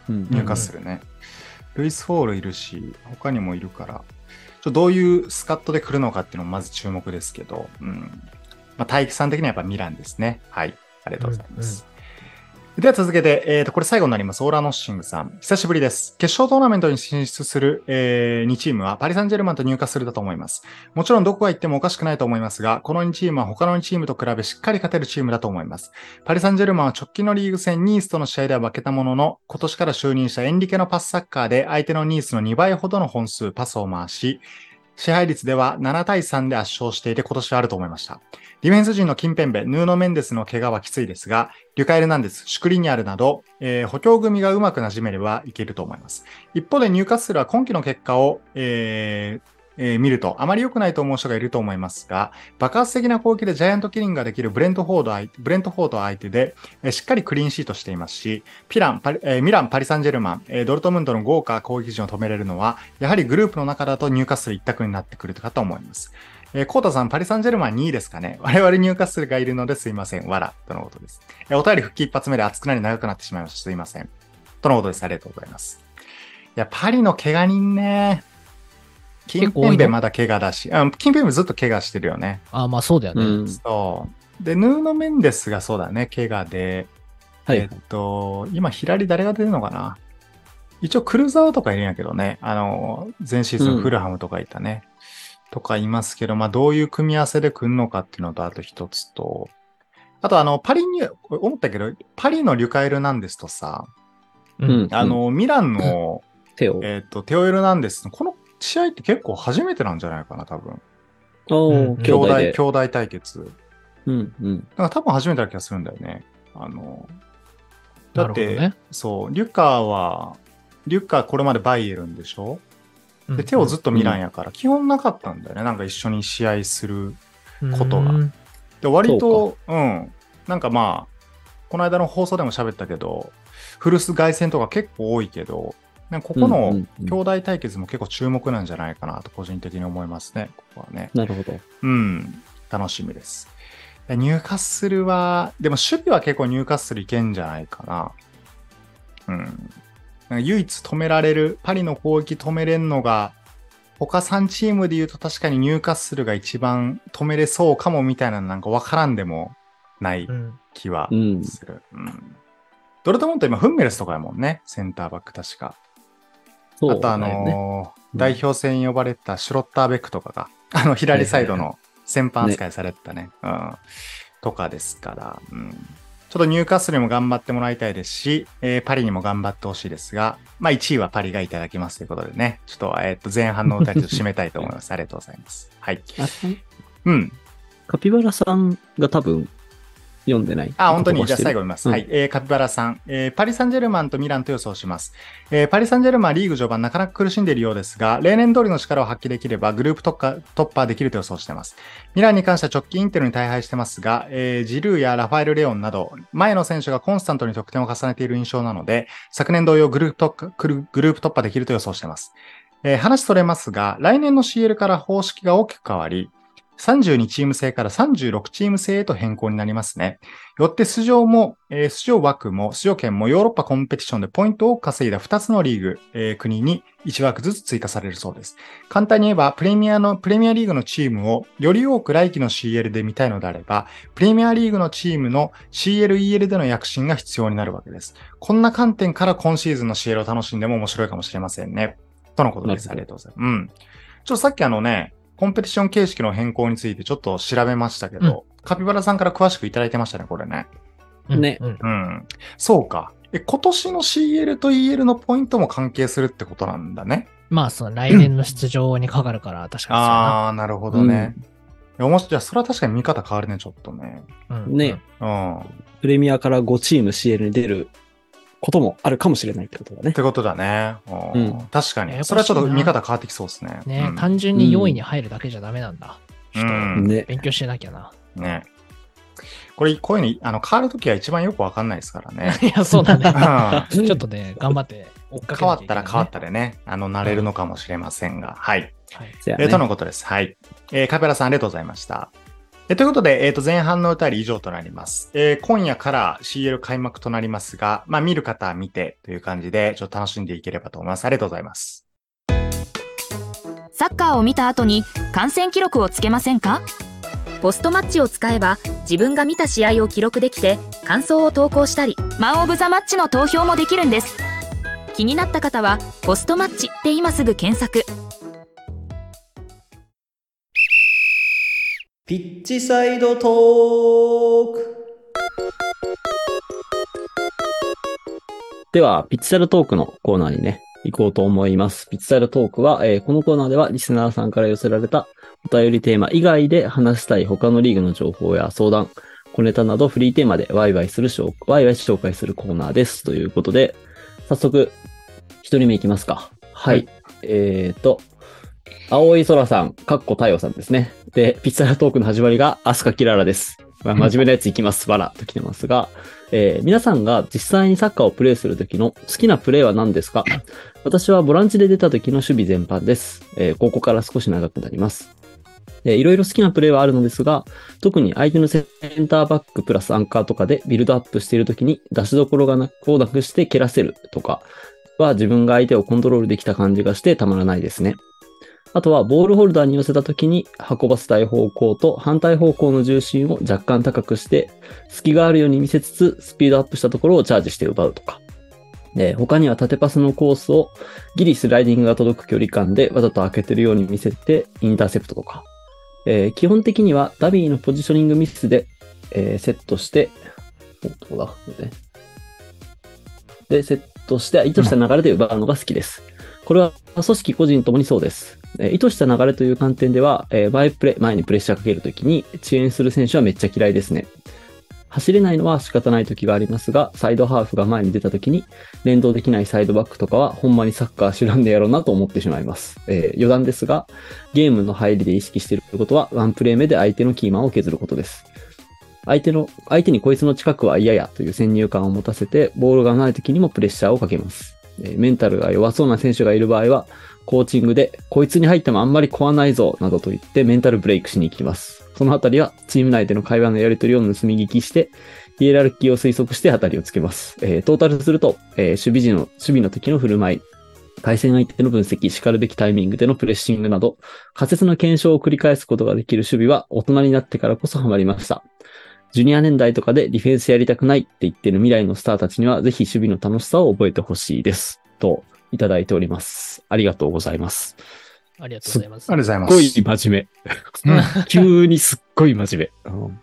うんニューカッスルね。ルイス・ホールいるし、他にもいるから、ちょどういうスカッドで来るのかっていうのもまず注目ですけど、うん。まあ、大輝さん的にはやっぱミランですね。はい。ありがとうございます。では続けて、えっ、と、これ最後になります。 All or Nothing さん。久しぶりです。決勝トーナメントに進出する、え2チームはパリ・サンジェルマンとニューカッスルだと思います。もちろんどこが行ってもおかしくないと思いますが、この2チームは他の2チームと比べしっかり勝てるチームだと思います。パリ・サンジェルマンは直近のリーグ戦ニースとの試合では負けたものの、今年から就任したエンリケのパスサッカーで相手のニースの2倍ほどの本数パスを回し、支配率では7対3で圧勝していて今年はあると思いました。ディフェンス陣のキンペンベ、ヌーノ・メンデスの怪我はきついですが、リュカエルナンデス、シュクリニアルなど、えー補強組がうまくなじめればいけると思います。一方でニューカッスルは今季の結果を、えーえー見るとあまり良くないと思う人がいると思いますが、爆発的な攻撃でジャイアントキリングができるブレントフォード相ブレントフォード相手で、えーしっかりクリーンシートしていますし、ピラン、パリえーミラン、パリ・サンジェルマン、えドルトムントの豪華攻撃陣を止めれるのは、やはりグループの中だとニューカッスル一択になってくるかと思います。えー、コータさん、パリ・サンジェルマン2位ですかね？我々ニューカッスルがいるのですいません。わら。とのことです。えーお便り復帰一発目で熱くなり長くなってしまいました。すいません。とのことです。ありがとうございます。いや、パリの怪我人ね。キンペンベまだ怪我だし、うん、キンペンベずっと怪我してるよね。あ、まあそうだよね。うん。そう。で、ヌーノ・メンデスがそうだね、怪我で。はいえっ。と、今、左誰が出るのかな？一応、クルザーとかいるんやけどね。あの、前シーズンフルハムとかいたね。とかいますけど、まあ、どういう組み合わせで来るのかっていうのと、あと一つと、あと、あの、パリに、思ったけど、パリのリュカエルなんですとさ、うん。あの、ミランの、手を。えっと、テオエルなんですの、この試合って結構初めてなんじゃないかな、多分。おうんー、兄弟、兄弟対決。うん。うん。なんか多分初めてな気がするんだよね。あの、だって、ね。そう、リュカは、リュカこれまでバイエルンでしょ？で、手をずっとミランやから、基本なかったんだよね。なんか一緒に試合する。ことがうんで、割と、うん、なんかまあ、この間の放送でも喋ったけど、古巣凱旋とか結構多いけど、なんかここうんのうんうん兄弟対決も結構注目なんじゃないかなと個人的に思いますね。ここはね。なるほど。うん、楽しみです。でニューカッスルは、でも守備は結構ニューカッスルいけんじゃないかな。うん。なんか唯一止められる、パリの攻撃止めれんのが、他3チームで言うと確かにニューカッスルが一番止めれそうかもみたいなのなんかわからんでもないうん気はうん。する。うん。ドルトムント今フンメルスとかやもんね、センターバック確か。あとあ。のーうん代表戦に呼ばれたシュロッターベックとかが、あの、左サイドの先般扱いされてたね。うん。とかですから、うん。ちょっとニューカッスルにも頑張ってもらいたいですし、えーパリにも頑張ってほしいですが、まあ1位はパリがいただきますということでね、ちょっと、えっ、と、前半の歌にちょ締めたいと思います。ありがとうございます。はい。あうん。カピバラさんが多分、読んでない。あ、本当に？じゃあ最後見ます。うんはい。えーカピバラさん、えーパリ・サンジェルマンとミランと予想します。えーパリ・サンジェルマンはリーグ序盤なかなか苦しんでいるようですが、例年通りの力を発揮できればグループ突破突破できると予想しています。ミランに関しては直近インテルに大敗してますが、えージルーやラファエル・レオンなど、前の選手がコンスタントに得点を重ねている印象なので、昨年同様グループ突破グループ突破できると予想しています。えー話それますが、来年の CL から方式が大きく変わり、32チーム制から36チーム制へと変更になりますね。よって出場も、えー出場枠も出場権もヨーロッパコンペティションでポイントを稼いだ2つのリーグ、えー国に1枠ずつ追加されるそうです。簡単に言えば、プレミアの、プレミアリーグのチームをより多く来季の CL で見たいのであれば、プレミアリーグのチームの CL、EL での躍進が必要になるわけです。こんな観点から今シーズンの CL を楽しんでも面白いかもしれませんね。とのことです。ありがとうございます。うん。ちょっとさっきあのね、コンペティション形式の変更についてちょっと調べましたけど、カピバラさんから詳しくいただいてましたね、これね。うんねうんうん。そうか。え、今年の CL と EL のポイントも関係するってことなんだね。まあ、その来年の出場にかかるから、確かにそうやあー、なるほどね。いやおもしじゃあ、それは確かに見方変わるね、ちょっとね。な。うんね。うん。っプレミアから5チーム CL に出ることもあるかもしれないってことだね。てことだね。うんうん確かに。それはちょっと見方変わってきそうですね。ね、うん単純に4位に入るだけじゃダメなんだ。うん。勉強しなきゃな。ね。これ、こういうのい、あの、変わるときは一番よくわかんないですからね。いや、そうだね。うんちょっとね、頑張って追っかけ変わったら変わったでね、あの、慣れるのかもしれませんが。はい。はいえーとのことです。はい。えーカペラさんありがとうございました。えということで、えっ、と、前半の歌り以上となります。えー今夜から CL 開幕となりますが、まあ、見る方は見てという感じで、ちょっと楽しんでいければと思います。ありがとうございます。サッカーを見た後に観戦記録をつけませんか？ポストマッチを使えば自分が見た試合を記録できて感想を投稿したりマン・オブ・ザ・マッチの投票もできるんです気になった方は「ポストマッチ」で今すぐ検索ピッチサイドトークでは、ピッチサイドトークのコーナーにね、行こうと思います。ピッチサイドトークは、えーこのコーナーではリスナーさんから寄せられたお便りテーマ以外で話したい他のリーグの情報や相談、小ネタなどフリーテーマでワイワイする紹ワイワイ紹介するコーナーです。ということで、早速、一人目いきますか。はい。えーと、青い空さん、かっこ太陽さんですね。で、ピッチサイドトークの始まりがアスカキララです。まあ、真面目なやついきます。わらと来てますが、えー皆さんが実際にサッカーをプレイするときの好きなプレーは何ですか？私はボランチで出た時の守備全般です。えーここから少し長くなります。えーいろいろ好きなプレーはあるのですが、特に相手のセンターバックプラスアンカーとかでビルドアップしている時に出しどころがなくをなくして蹴らせるとかは自分が相手をコントロールできた感じがしてたまらないですね。あとは、ボールホルダーに寄せた時に運ばせたい方向と反対方向の重心を若干高くして、隙があるように見せつつ、スピードアップしたところをチャージして奪うとか。で他には縦パスのコースをギリスライディングが届く距離感でわざと開けてるように見せてインターセプトとか。えー基本的にはダビーのポジショニングミスで、えーセットして、どこだ、ね、で、セットして意図した流れで奪うのが好きです。これは組織個人ともにそうです。え意図した流れという観点では、えー前プレ、前にプレッシャーかけるときに遅延する選手はめっちゃ嫌いですね。走れないのは仕方ない時がありますが、サイドハーフが前に出た時に連動できないサイドバックとかはほんまにサッカー知らんでやろうなと思ってしまいます。えー余談ですが、ゲームの入りで意識していることはワンプレー目で相手のキーマンを削ることです。相手の、相手にこいつの近くは嫌やという先入観を持たせて、ボールがない時にもプレッシャーをかけます。えメンタルが弱そうな選手がいる場合は、コーチングで、こいつに入ってもあんまり怖ないぞ、などと言ってメンタルブレイクしに行きます。そのあたりは、チーム内での会話のやり取りを盗み聞きして、ヒエラルキーを推測して当たりをつけます。えートータルすると、えー守備時の、守備の時の振る舞い、対戦相手の分析、叱るべきタイミングでのプレッシングなど、仮説の検証を繰り返すことができる守備は大人になってからこそハマりました。ジュニア年代とかでディフェンスやりたくないって言ってる未来のスターたちには、ぜひ守備の楽しさを覚えてほしいです。と、いただいております。ありがとうございます。ありがとうございます。ありがとうございすっます。ごい真面目。急にすっごい真面目。うん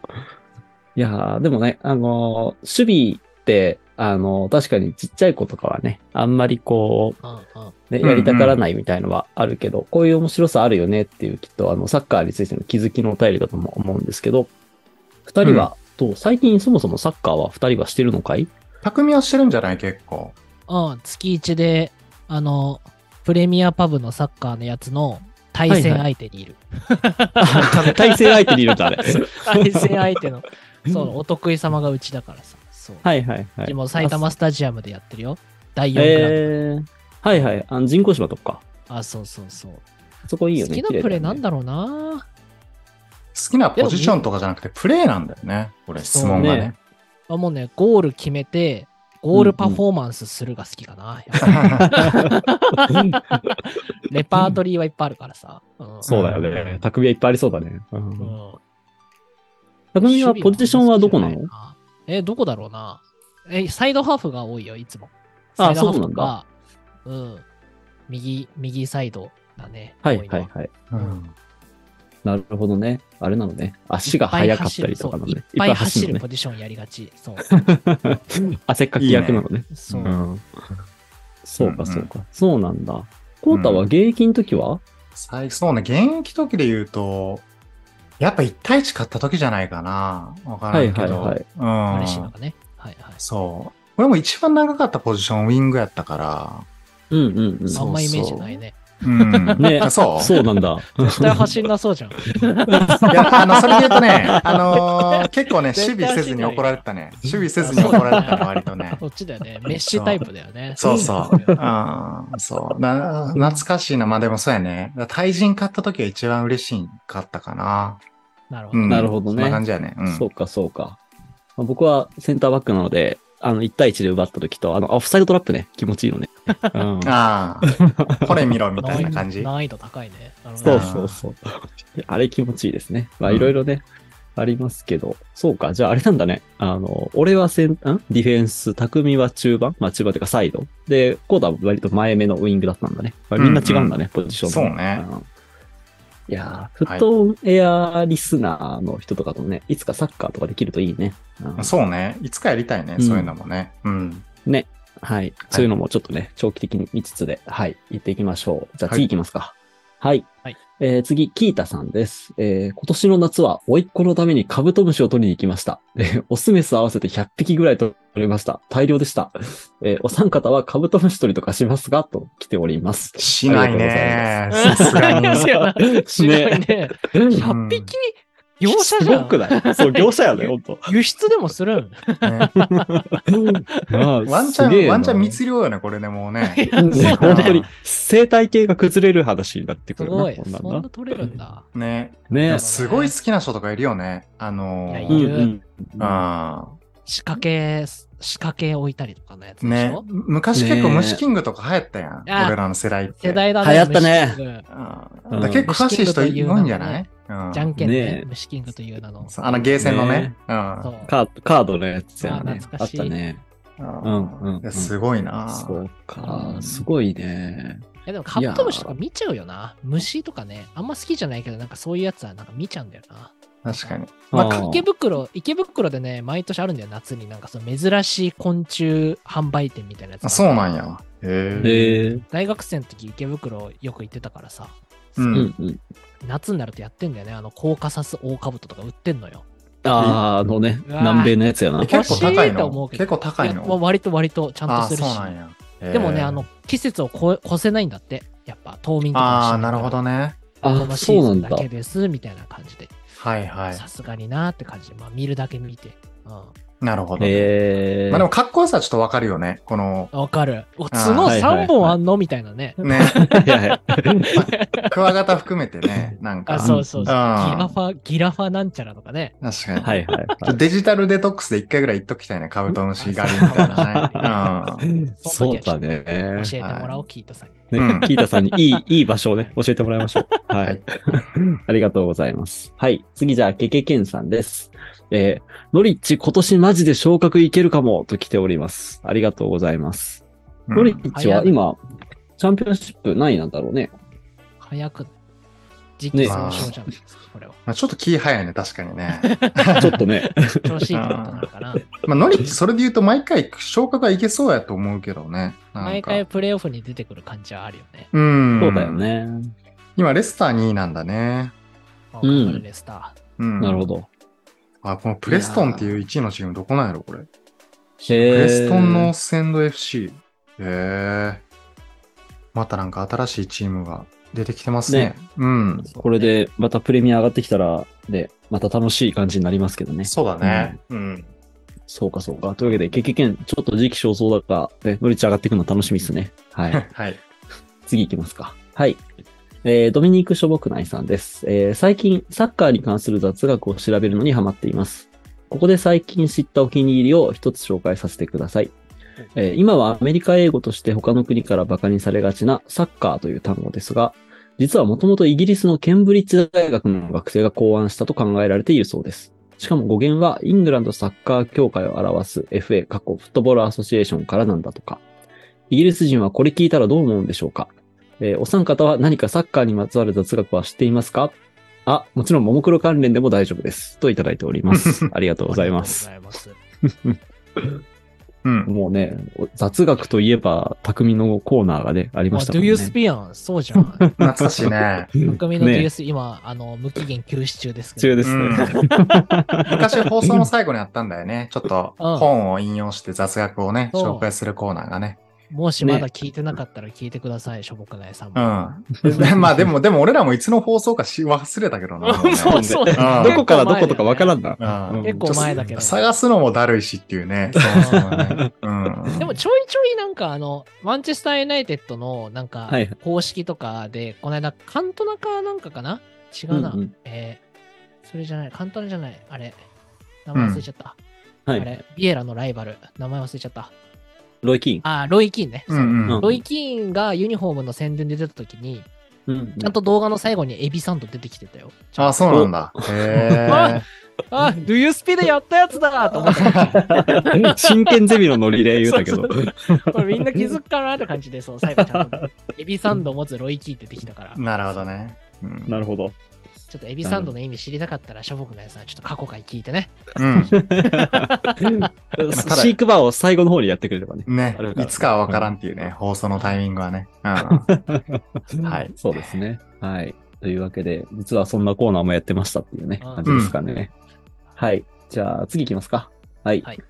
いやーでもね、あのー守備って、あのー確かにちっちゃい子とかはね、あんまりこう、うんうんね、うんうんやりたがらないみたいのはあるけど、こういう面白さあるよねっていうきっとあのサッカーについての気づきのお便りだとも思うんですけど、二人はと、最近そもそもサッカーは二人はしてるのかい？匠はしてるんじゃない？結構。うん、月1で、あの、プレミアパブのサッカーのやつの対戦相手にいる。対戦相手にいるんだ、あれ。対戦相手の、そう、お得意様がうちだからさ。そう。はいはいはい。でも埼玉スタジアムでやってるよ。第4クラブ。えー、はいはい。あの人工芝とか。あ、そうそうそう。そこいいよね。好きなプレーなんだだろうな好きなポジションとかじゃなくて、プレーなんだよね。これ、質問がね。あもうね、ゴール決めて、ゴールパフォーマンスするが好きかな。やっぱレパートリーはいっぱいあるからさ。うんそうだよね。匠はいっぱいありそうだね。ううんん匠はポジションはどこなの？え、どこだろうな。え、サイドハーフが多いよ、いつも。あサイドハーそうなんだフが、うん。右、右サイドだね。はいはいはい。うんなるほどね。あれなのね。足が速かったりとかのね。いっぱい走いっるポジションやりがち。そう。汗っかき役なのね。そう。うん。そううんうんかそうか。そうなんだ。コータは現役の時は？最そうね、現役時で言うと、やっぱ1対1勝った時じゃないかな。わからんけど。はいはいはいうん。嬉しいのがね。はいはい。そう。俺も一番長かったポジションウィングやったから。うんうんうん。そあんまイメージないね。うん。ねそう？そうなんだ。絶対走んなそうじゃん。いや、あの、それで言うとね、あのー結構ね、守備せずに怒られてたね。守備せずに怒られてたね、割とね。そっちだよね。メッシュタイプだよね。そうそう。うん、そう。な懐かしいな。まあでもそうやね。対人勝った時は一番嬉しかったかな。なるほど。うん。なるほどねそんな感じやね。うん。そうかそうか。まあ僕はセンターバックなので、あの、1対1で奪った時と、あの、オフサイドトラップね、気持ちいいのね。うん ああ、これ見ろみたいな感じ。難易度高いね。そうそうそう。あれ気持ちいいですね。まあ、うんいろいろね、ありますけど。そうか。じゃあ、あれなんだね。あの、俺はセン、ん？ディフェンス、匠は中盤？まあ、中盤というかサイド。で、コーダは割と前目のウイングだったんだね。まあみんな違うんだね、ポジションそうねんいやー、フットエアリスナーの人とかとね、いつかサッカーとかできるといいね。うんそうね。いつかやりたいね。うんそういうのもね。うん。ね。はい。そういうのもちょっとね、長期的に見つつで、はい、行っていきましょう。じゃあはい次行きますか。はい。はいえー次、キータさんです。えー今年の夏は、甥っ子のためにカブトムシを取りに行きました。えーオスメス合わせて100匹ぐらい取れました。大量でした。えーお三方はカブトムシ取りとかしますかと来ております。しないね。さすがに。しないね。うん100匹？業者じゃん。すごくない？そう、業者やね、ほんと。輸出でもする ワンチャン、ワンチャン密漁よね、これでもうね。本当に、生態系が崩れる話になってくるな。すごい。こんなんなそんな取れるんだ。ね。ねすごい好きな人とかいるよね。あのーいやいるうんあ仕掛け、仕掛け置いたりとかのやつでしょ？昔結構虫キングとか流行ったやん。あ俺らの世代って。世代だね。流行ったねうんだ結構詳しい人いるんじゃない？うんじゃんけんねねえ。虫キングという名の。あのゲーセンのねね。うんそうカード、カードのやつやね。あ懐かしいあったね。うんうんすごいな。そうかう。んすごいね。いやでもカブトムシとか見ちゃうよな。虫とかね。あんま好きじゃないけど、なんかそういうやつはなんか見ちゃうんだよな。確かに。まあまあ、池袋、池袋でね、毎年あるんだよ、夏に。なんかその珍しい昆虫販売店みたいなやつがあそうなんや。へえ。大学生の時池袋よく行ってたからさ。う。うんんうん。夏になるとやってんだよね。あの、コーカサスオオカブトとか売ってんのよ。あー、あのね、南米のやつやなえ。結構高いの？うけど結構高いの？割と割とちゃんとあするし。そうなんや。へえでもね、あの、季節を越え越せないんだって。やっぱ、冬眠とかああ、なるほどね。こあの、シそうなんだーズンだ。けです、みたいな感じで。はいはい。さすがになーって感じで、まあ見るだけ見て。なるほどえ。まあでも、かっこよさはちょっとわかるよね。この、うん。わかる。おー角はいはいはい3本あんのみたいなね。ね、いやいや クワガタ含めてね、なんか。あ、そうそうそう。ギうんラファ、ギラファなんちゃらとかね。確かに。はいはいちょデジタルデトックスで一回ぐらい言っときたいね。カブトムシ狩りみたいなね。そうだね。教えてもらおう、キートさんに。ねうんキータさんにいい、いい場所をね、教えてもらいましょう。は はいい。ありがとうございます。はい。次じゃあ、ケケケンさんです。えー、ノリッチ今年マジで昇格いけるかもと来ております。ありがとうございます。うんノリッチは今、チャンピオンシップ何位なんだろうね。早く、時期尚早じゃないですか、これは。まあ、ちょっと気早いね、確かにね。ちょっとね。調子いいってことなのかな。まあ、ノリッチ、それで言うと毎回昇格はいけそうやと思うけどね。毎回プレイオフに出てくる感じはあるよね。うん。そうだよ。ね。今、レスター2位なんだね。まあうんレスタうん。なるほ。ど。あ、このプレストンっていう1位のチームどこなんやろ、これ。プへレストンノーンド FC。へえ。またなんか新しいチームが出てきてますね。ねうん。これでまたプレミア上がってきたら、で、また楽しい感じになりますけどね。そうだね。うん。そうかそうか。というわけで、経験ちょっと時期尚早だから、ね、乗り値上がっていくの楽しみですね。はい。はい。次行きますか。はい。えー、ドミニク・ショボクナイさんです。えー、最近、サッカーに関する雑学を調べるのにハマっています。ここで最近知ったお気に入りを一つ紹介させてください。えー今はアメリカ英語として他の国から馬鹿にされがちなサッカーという単語ですが、実はもともとイギリスのケンブリッジ大学の学生が考案したと考えられているそうです。しかも語源はイングランドサッカー協会を表す FA、過去フットボールアソシエーションからなんだとか。イギリス人はこれ聞いたらどう思うんでしょうかえーお三方は何かサッカーにまつわる雑学は知っていますか？あ、もちろん、ももクロ関連でも大丈夫です。といただいております。ありがとうございます。ありがとうございます。うん。もうね、雑学といえば、匠のコーナーがね、ありましたも Do んね。you speak やんそうじゃん。懐かしいね。匠のね DS、今、あの、無期限休止中ですけど。中ですね。昔放送の最後にあったんだよね。ちょっとうん本を引用して雑学をね、紹介するコーナーがね。もしまだ聞いてなかったら聞いてください、しょぼくないさんも。うん。でまあでも、でも俺らもいつの放送かし忘れたけどな。もうねそうそう。んどこからどことかわからんな。うん結構前だけど。探すのもだるいしっていうね。でもちょいちょいなんかあの、マンチェスターユナイテッドのなんかはい公式とかで、この間カントナかなんかかな？違うな。うんうんえー、それじゃない、カントナじゃない、あれ。名前忘れちゃった。はい。あれ、ビエラのライバル、名前忘れちゃった。ロイキーン。あー、ロイ・キーンね。ロイ・キーンがユニフォームの宣伝で出た時に、うんちゃんと動画の最後にエビサンド出てきてたよ。あ、そうなんだ。へえ。あ、Do You Speed でやったやつだと思って。真剣ゼミのノリで言うたけど。これみんな気づくかなって感じで、そう、最後ちゃんと、エビサンドを持つロイ・キーンって出てきたから、なるほどね。うん。なるほど。ちょっとエビサンドの意味知りたかったら、しょぼくないさん、ちょっと過去回聞いてね。うん。シークバーを最後の方にやってくれればね。ねいつかはわからんっていうね、放送のタイミングはね。うん。はい。そうですね。はい。というわけで、実はそんなコーナーもやってましたっていうね、うん感じですかね。はい。じゃあ、次行きますか。はい。はい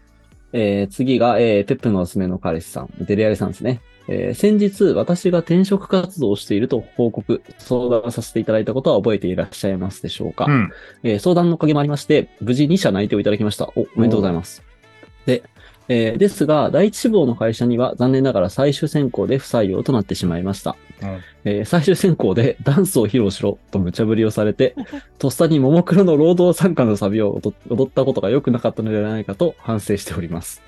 えー、次が、えー、ペップのおすすめの彼氏さん、デレアレさんですね。えー、先日、私が転職活動をしていると報告、相談させていただいたことは覚えていらっしゃいますでしょうか、うん。えー相談のおかげもありまして、無事2社内定をいただきました。お、おめでとうございます。で、えーですが、第一志望の会社には残念ながら最終選考で不採用となってしまいました。うんえー最終選考でダンスを披露しろと無茶ぶりをされて、とっさにももクロの労働参加のサビを踊踊ったことが良くなかったのではないかと反省しております。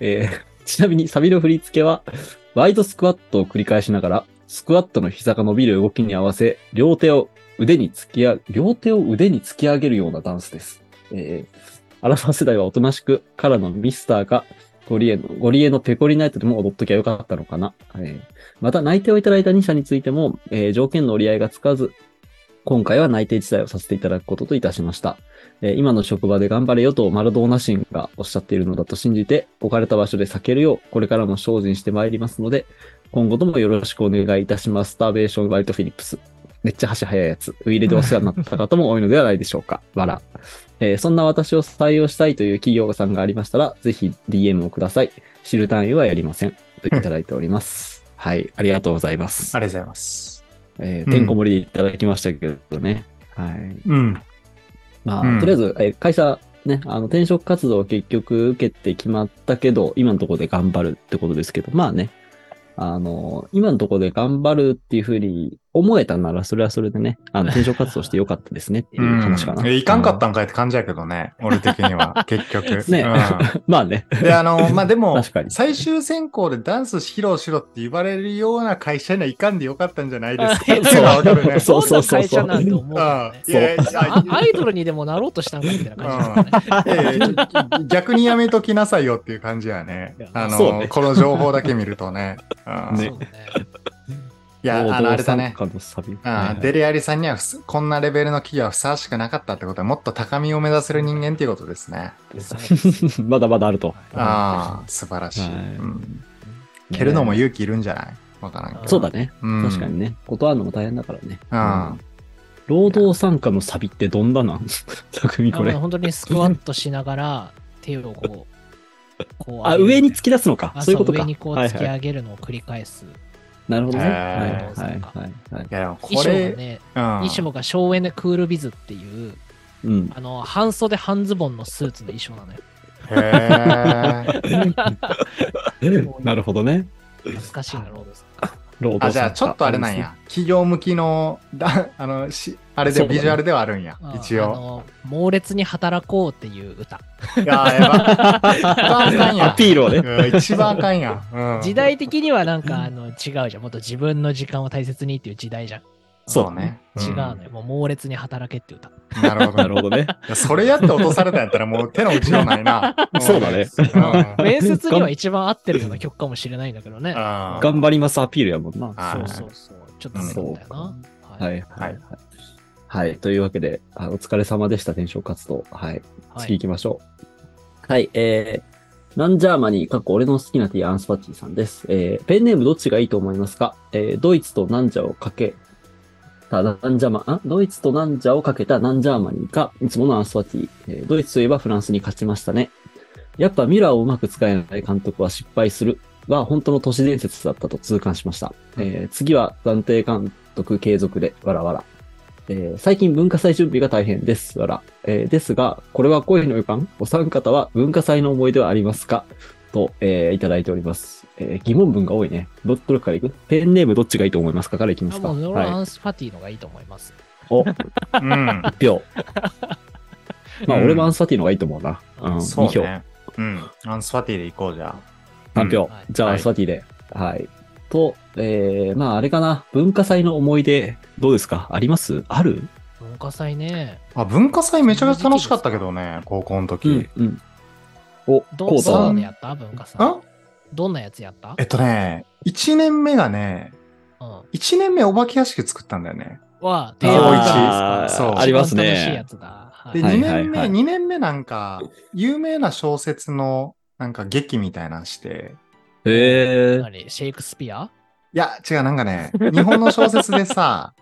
えーちなみにサビの振り付けは、ワイドスクワットを繰り返しながら、スクワットの膝が伸びる動きに合わせ、両手を腕に突き上げ、両手を腕に突き上げるようなダンスです。えーアラファ世代はおとなしく、からのミスターか、ゴリエの、ゴリエのペコリナイトでも踊っときゃよかったのかな。えーまた、内定をいただいた2社についても、えー条件の折り合いがつかず、今回は内定自体をさせていただくことといたしました。えー今の職場で頑張れよとマラドーナシンがおっしゃっているのだと信じて、置かれた場所で避けるよう、これからも精進してまいりますので、今後ともよろしくお願いいたします。スターベーション・ワイト・フィリップス。めっちゃ足早いやつ。ウィーレでお世話になった方も多いのではないでしょうか。わら。えーそんな私を採用したいという企業さんがありましたら、ぜひ DM をください。知る単位はやりません。といただいております。はい。ありがとうございますあ。りがとうございます。えー、てんこ盛りでいただきましたけどね。はい。うん。まあ、うんとりあえず、えー会社、ね、あの、転職活動を結局受けて決まったけど、今のところで頑張るってことですけど、まあね、あの、今のところで頑張るっていうふうに思えたなら、それはそれでね、あの、転職活動してよかったですねっていう 話かな。うんえいかんかったんかいって感じやけどね。俺的には。結局。ねうん まあね。で、あの、まあ、でも最終選考でダンス披露しろって言われるような会社にはいかんでよかったんじゃないですか？そうそうそうそうな会社なんて思うアイドルにでもなろうとしたんかみたいな感じね。ええ逆にやめときなさいよっていう感じやね。あの、ねこの情報だけ見るとね。うんねそうね。いや、あの、あれだね。労働参加のサビうんデレアリさんにはこんなレベルの企業はふさわしくなかったってことはもっと高みを目指せる人間っていうことですね。まだまだあると。ああ、素晴らしい。はいうん蹴るのも勇気いるんじゃない？わからんけど。そうだね。うん確かにね。断るのも大変だからね。うん労働参加のサビってどんななん？匠これ。本当にスクワットしながら手をこう、こうあ、上に突き出すのか。あそういうことか。上にこうはいはい突き上げるのを繰り返す。なるほどね。へはいーはいはいはいい。や、でも衣装がこれ、ね、うん。衣装が省エネクールビズっていう、うん。あの、半袖半ズボンのスーツの衣装なのよ。なるほどね。懐かしいな、ロードさん。労働あ、じゃあちょっとあれなんや。企業向きの、だ あの、しあれそうだねでビジュアルではあるんや。あ一応。あの、猛烈に働こうっていう歌。いやー、やば。一番あかんやんアピールをね。うん一番あかんやん。うん時代的にはなんか、あの、違うじゃん。もっと自分の時間を大切にっていう時代じゃん。そうね。違うのよ。もう猛烈に働けって歌。うんなるほど。なるほどね。それやって落とされたんやったらもう手の打ちようないな。そうだねうん面接には一番合ってるような曲かもしれないんだけどね。頑張りますアピールやもんな。はいそうそうそう。ちょっとそうだよな。はいはいははいい。はい。というわけで、あお疲れ様でした、転職活動。はい。はい。次行きましょう。はい、えー、ナンジャーマニー、かっこ俺の好きなティーアンスパッチーさんです。えー、ペンネームどっちがいいと思いますか？えー、ドイツとナンジャをかけたナンジャマ、あドイツとナンジャをかけたナンジャーマニーか、いつものアンスパッチー。えー、ドイツといえばフランスに勝ちましたね。やっぱミラーをうまく使えない監督は失敗するは本当の都市伝説だったと痛感しました。えー、次は暫定監督継続で、わらわら。えー最近文化祭準備が大変です。わら。えーですが、これは恋の予感？お三方は文化祭の思い出はありますか？と、えーいただいております。えー疑問文が多いね。ど、どれからいく？ペンネームどっちがいいと思いますか？からいきますか？あもう、俺はアはい。ンスパティのがいいと思います。お、うん。一票。まあ、うん俺もアンスパティの方がいいと思うな。うん、2票。そうね。うん。アンスファティで行こうじゃあ。3票。はいじゃあ、はいアンスパティで。はい。と、えー、まあ、あれかな？文化祭の思い出、どうですか？あります？ある？文化祭ね。あ、文化祭めちゃくちゃ楽しかったけどね、高校の時。うん。お、コどータはどんなのやった？文化祭あ？どんなやつやった？えっとね、1年目がね、うん。1年目お化け屋敷作ったんだよね。は、定番一じゃないですかそう。ありますね。で、はい2年目、はい。2年目なんか、有名な小説の、なんか劇みたいなのして、へー。何シェイクスピア？いや、違う、なんかね、日本の小説でさ、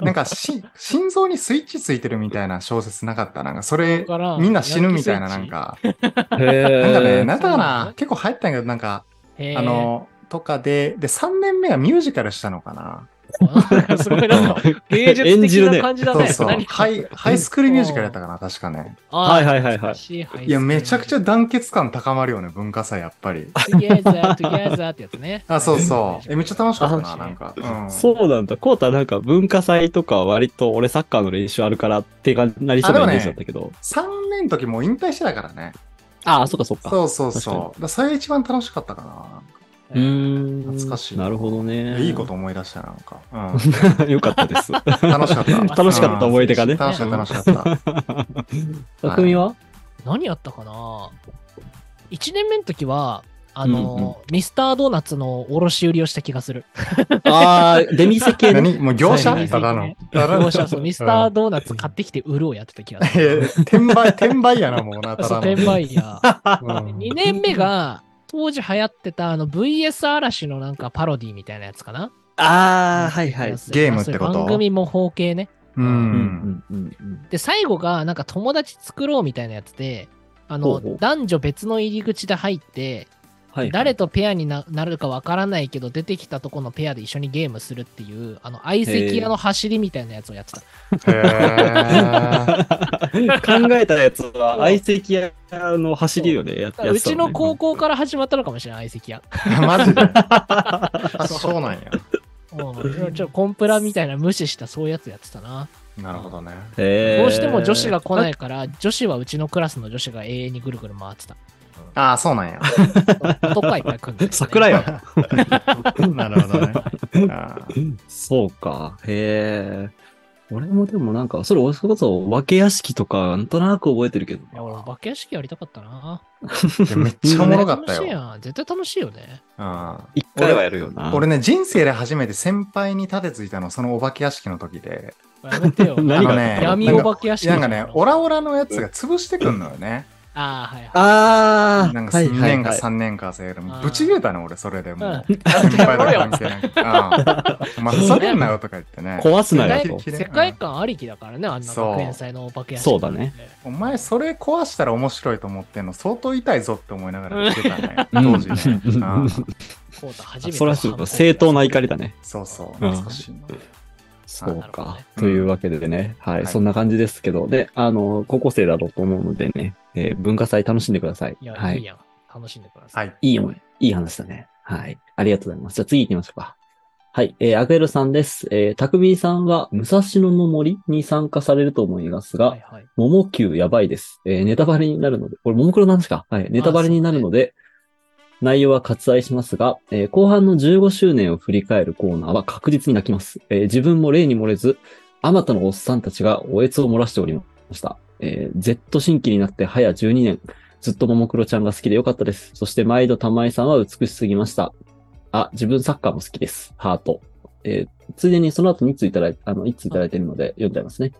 なんかし、心臓にスイッチついてるみたいな小説なかった？なんか、それみんな死ぬみたいな、なんか、へなんかね、ー。なんだかな。結構入ったんやけど、なんか、あ、の、とかで、で、3年目がミュージカルしたのかな。すごいなんか芸術的な演じるね感じだね。そうそう。何ハイ、ハイスクールミュージカルやったかな、確かね。はいはいはいはいい。いや、めちゃくちゃゃ。団結感高まるよね、文化祭、やっぱり。together, together ってやつね。あ、そうそう。え、めっちゃ楽しかったあな、なんか。うん。そうなんだ。コータなんか文化祭とかは割と俺サッカーの練習あるからってかなりそうなイメージだったけど。3年の時もう引退してたからね。ああ、そっかそっか。そうそうそう。だそれが一番楽しかったかな。うーん。懐かしいなるほどね。いいこと思い出したな、なんか。よかった です。うん。楽しかった。楽しかった思い出がね。楽しかった、楽しかった。匠は？何やったかな ?1 年目の時は、あの、うんうんミスタードーナツの卸売りをした気がする。ああ、デミセ系ね。何？もう業者？ただの？業者そうミスタードーナツ買ってきて売るをやってた気がすえる。ー転売、転売やな、もうな、ただの。転売ヤー。うん2年目が、当時流行ってたあの VS 嵐のなんかパロディみたいなやつかな？ああ、はいはい。ゲームってこと？番組模倣系ね。う。うんんうんうんで、最後がなんか友達作ろうみたいなやつで、あの、ほうほう男女別の入り口で入って、はい。誰とペアにななるかわからないけど、出てきたとこのペアで一緒にゲームするっていう、あの、相席屋の走りみたいなやつをやってた。考えたやつは相席屋の走りよね。ややつだもんねうちの高校から始まったのかもしれない、相席屋。マジで？あ、そうなんや。うん、ちょコンプラみたいな無視したそういうやつやってたな。なるほどね。どうしても女子が来ないから、女子はうちのクラスの女子が永遠にぐるぐる回ってた。ああ、そうなんや。男はいっぱい来るんだけどね桜よ。なるほどね。あーそうか。へえ。俺もでもなんか、それ、それこそ、お化け屋敷とか、なんとなく覚えてるけどいや、俺、お化け屋敷やりたかったな。いやめっちゃおもろかったよ。楽しいやん。絶対楽しいよね。うん一回はやるよな。俺ね、人生で初めて先輩に立てついたの、そのお化け屋敷の時で。やめてよ。何があのね闇お化け屋敷なんかね、オラオラのやつが潰してくんのよね。ああ、はいはい。あー、なんか2はいはい年かはい。3年かせる。あーぶち切れたね、俺、それでもう。うん先輩とか関係なくて。うん。お前、ふざけんなよとか言ってね。壊すなよと。世界観ありきだからね、あんなそう学園祭のお化け屋敷そうだね。お前、それ壊したら面白いと思ってんの、相当痛いぞって思いながら言ってたね。うん当時ね。それはちょっと正当な怒りだね。そうそう、うん懐かしいな。そうかなるほどね。というわけでね、はい、はいそんな感じですけど、で、あの、高校生だろうと思うのでね、えー文化祭楽しんでください。いや、、はいい。いやん。楽しんでくださ。はいい。いい思い、いい話だね。はい。ありがとうございます。じゃあ次行きましょうか。はい。えー、アグエルさんです。えー、たくみさんは、武蔵野の森に参加されると思いますが、はいはい。桃球やばいです。えーネタバレになるので、これ、桃黒なんですかはい。ネタバレになるので、内容は割愛しますが、えー後半の15周年を振り返るコーナーは確実に泣きます。えー自分も例に漏れず、あまたのおっさんたちがおえつを漏らしておりました。えー Z 新規になって早12年、ずっと桃黒ちゃんが好きでよかったです。そして毎度玉井さんは美しすぎました。あ、自分サッカーも好きです。ハート。えーついでにその後2ついただいて、あの、1ついただいているので読んじゃいますね。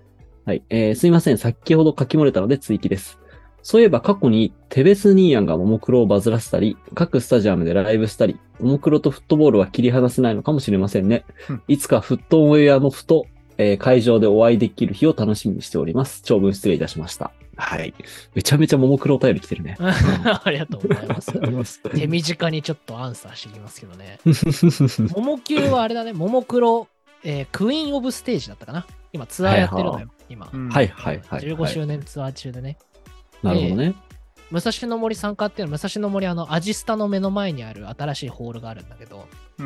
はい。えーすいません。先ほど書き漏れたので追記です。そういえば過去にテベスニーヤンがももクロをバズらせたり、各スタジアムでライブしたり、ももクロとフットボールは切り離せないのかもしれませんねうん。いつかフットウェアのふと、えー会場でお会いできる日を楽しみにしております。長文失礼いたしました。はい。めちゃめちゃももクロお便り来てるね。ありがとうございます。手短にちょっとアンサーしていきますけどね。桃球はあれだね、桃黒、えークイーンオブステージだったかな。今ツアーやってるのはいよ、今。うんはいはいはい。15周年ツアー中でね。なるほどね。武蔵野森参加っていうのは、武蔵野森あの、アジスタの目の前にある新しいホールがあるんだけど、う。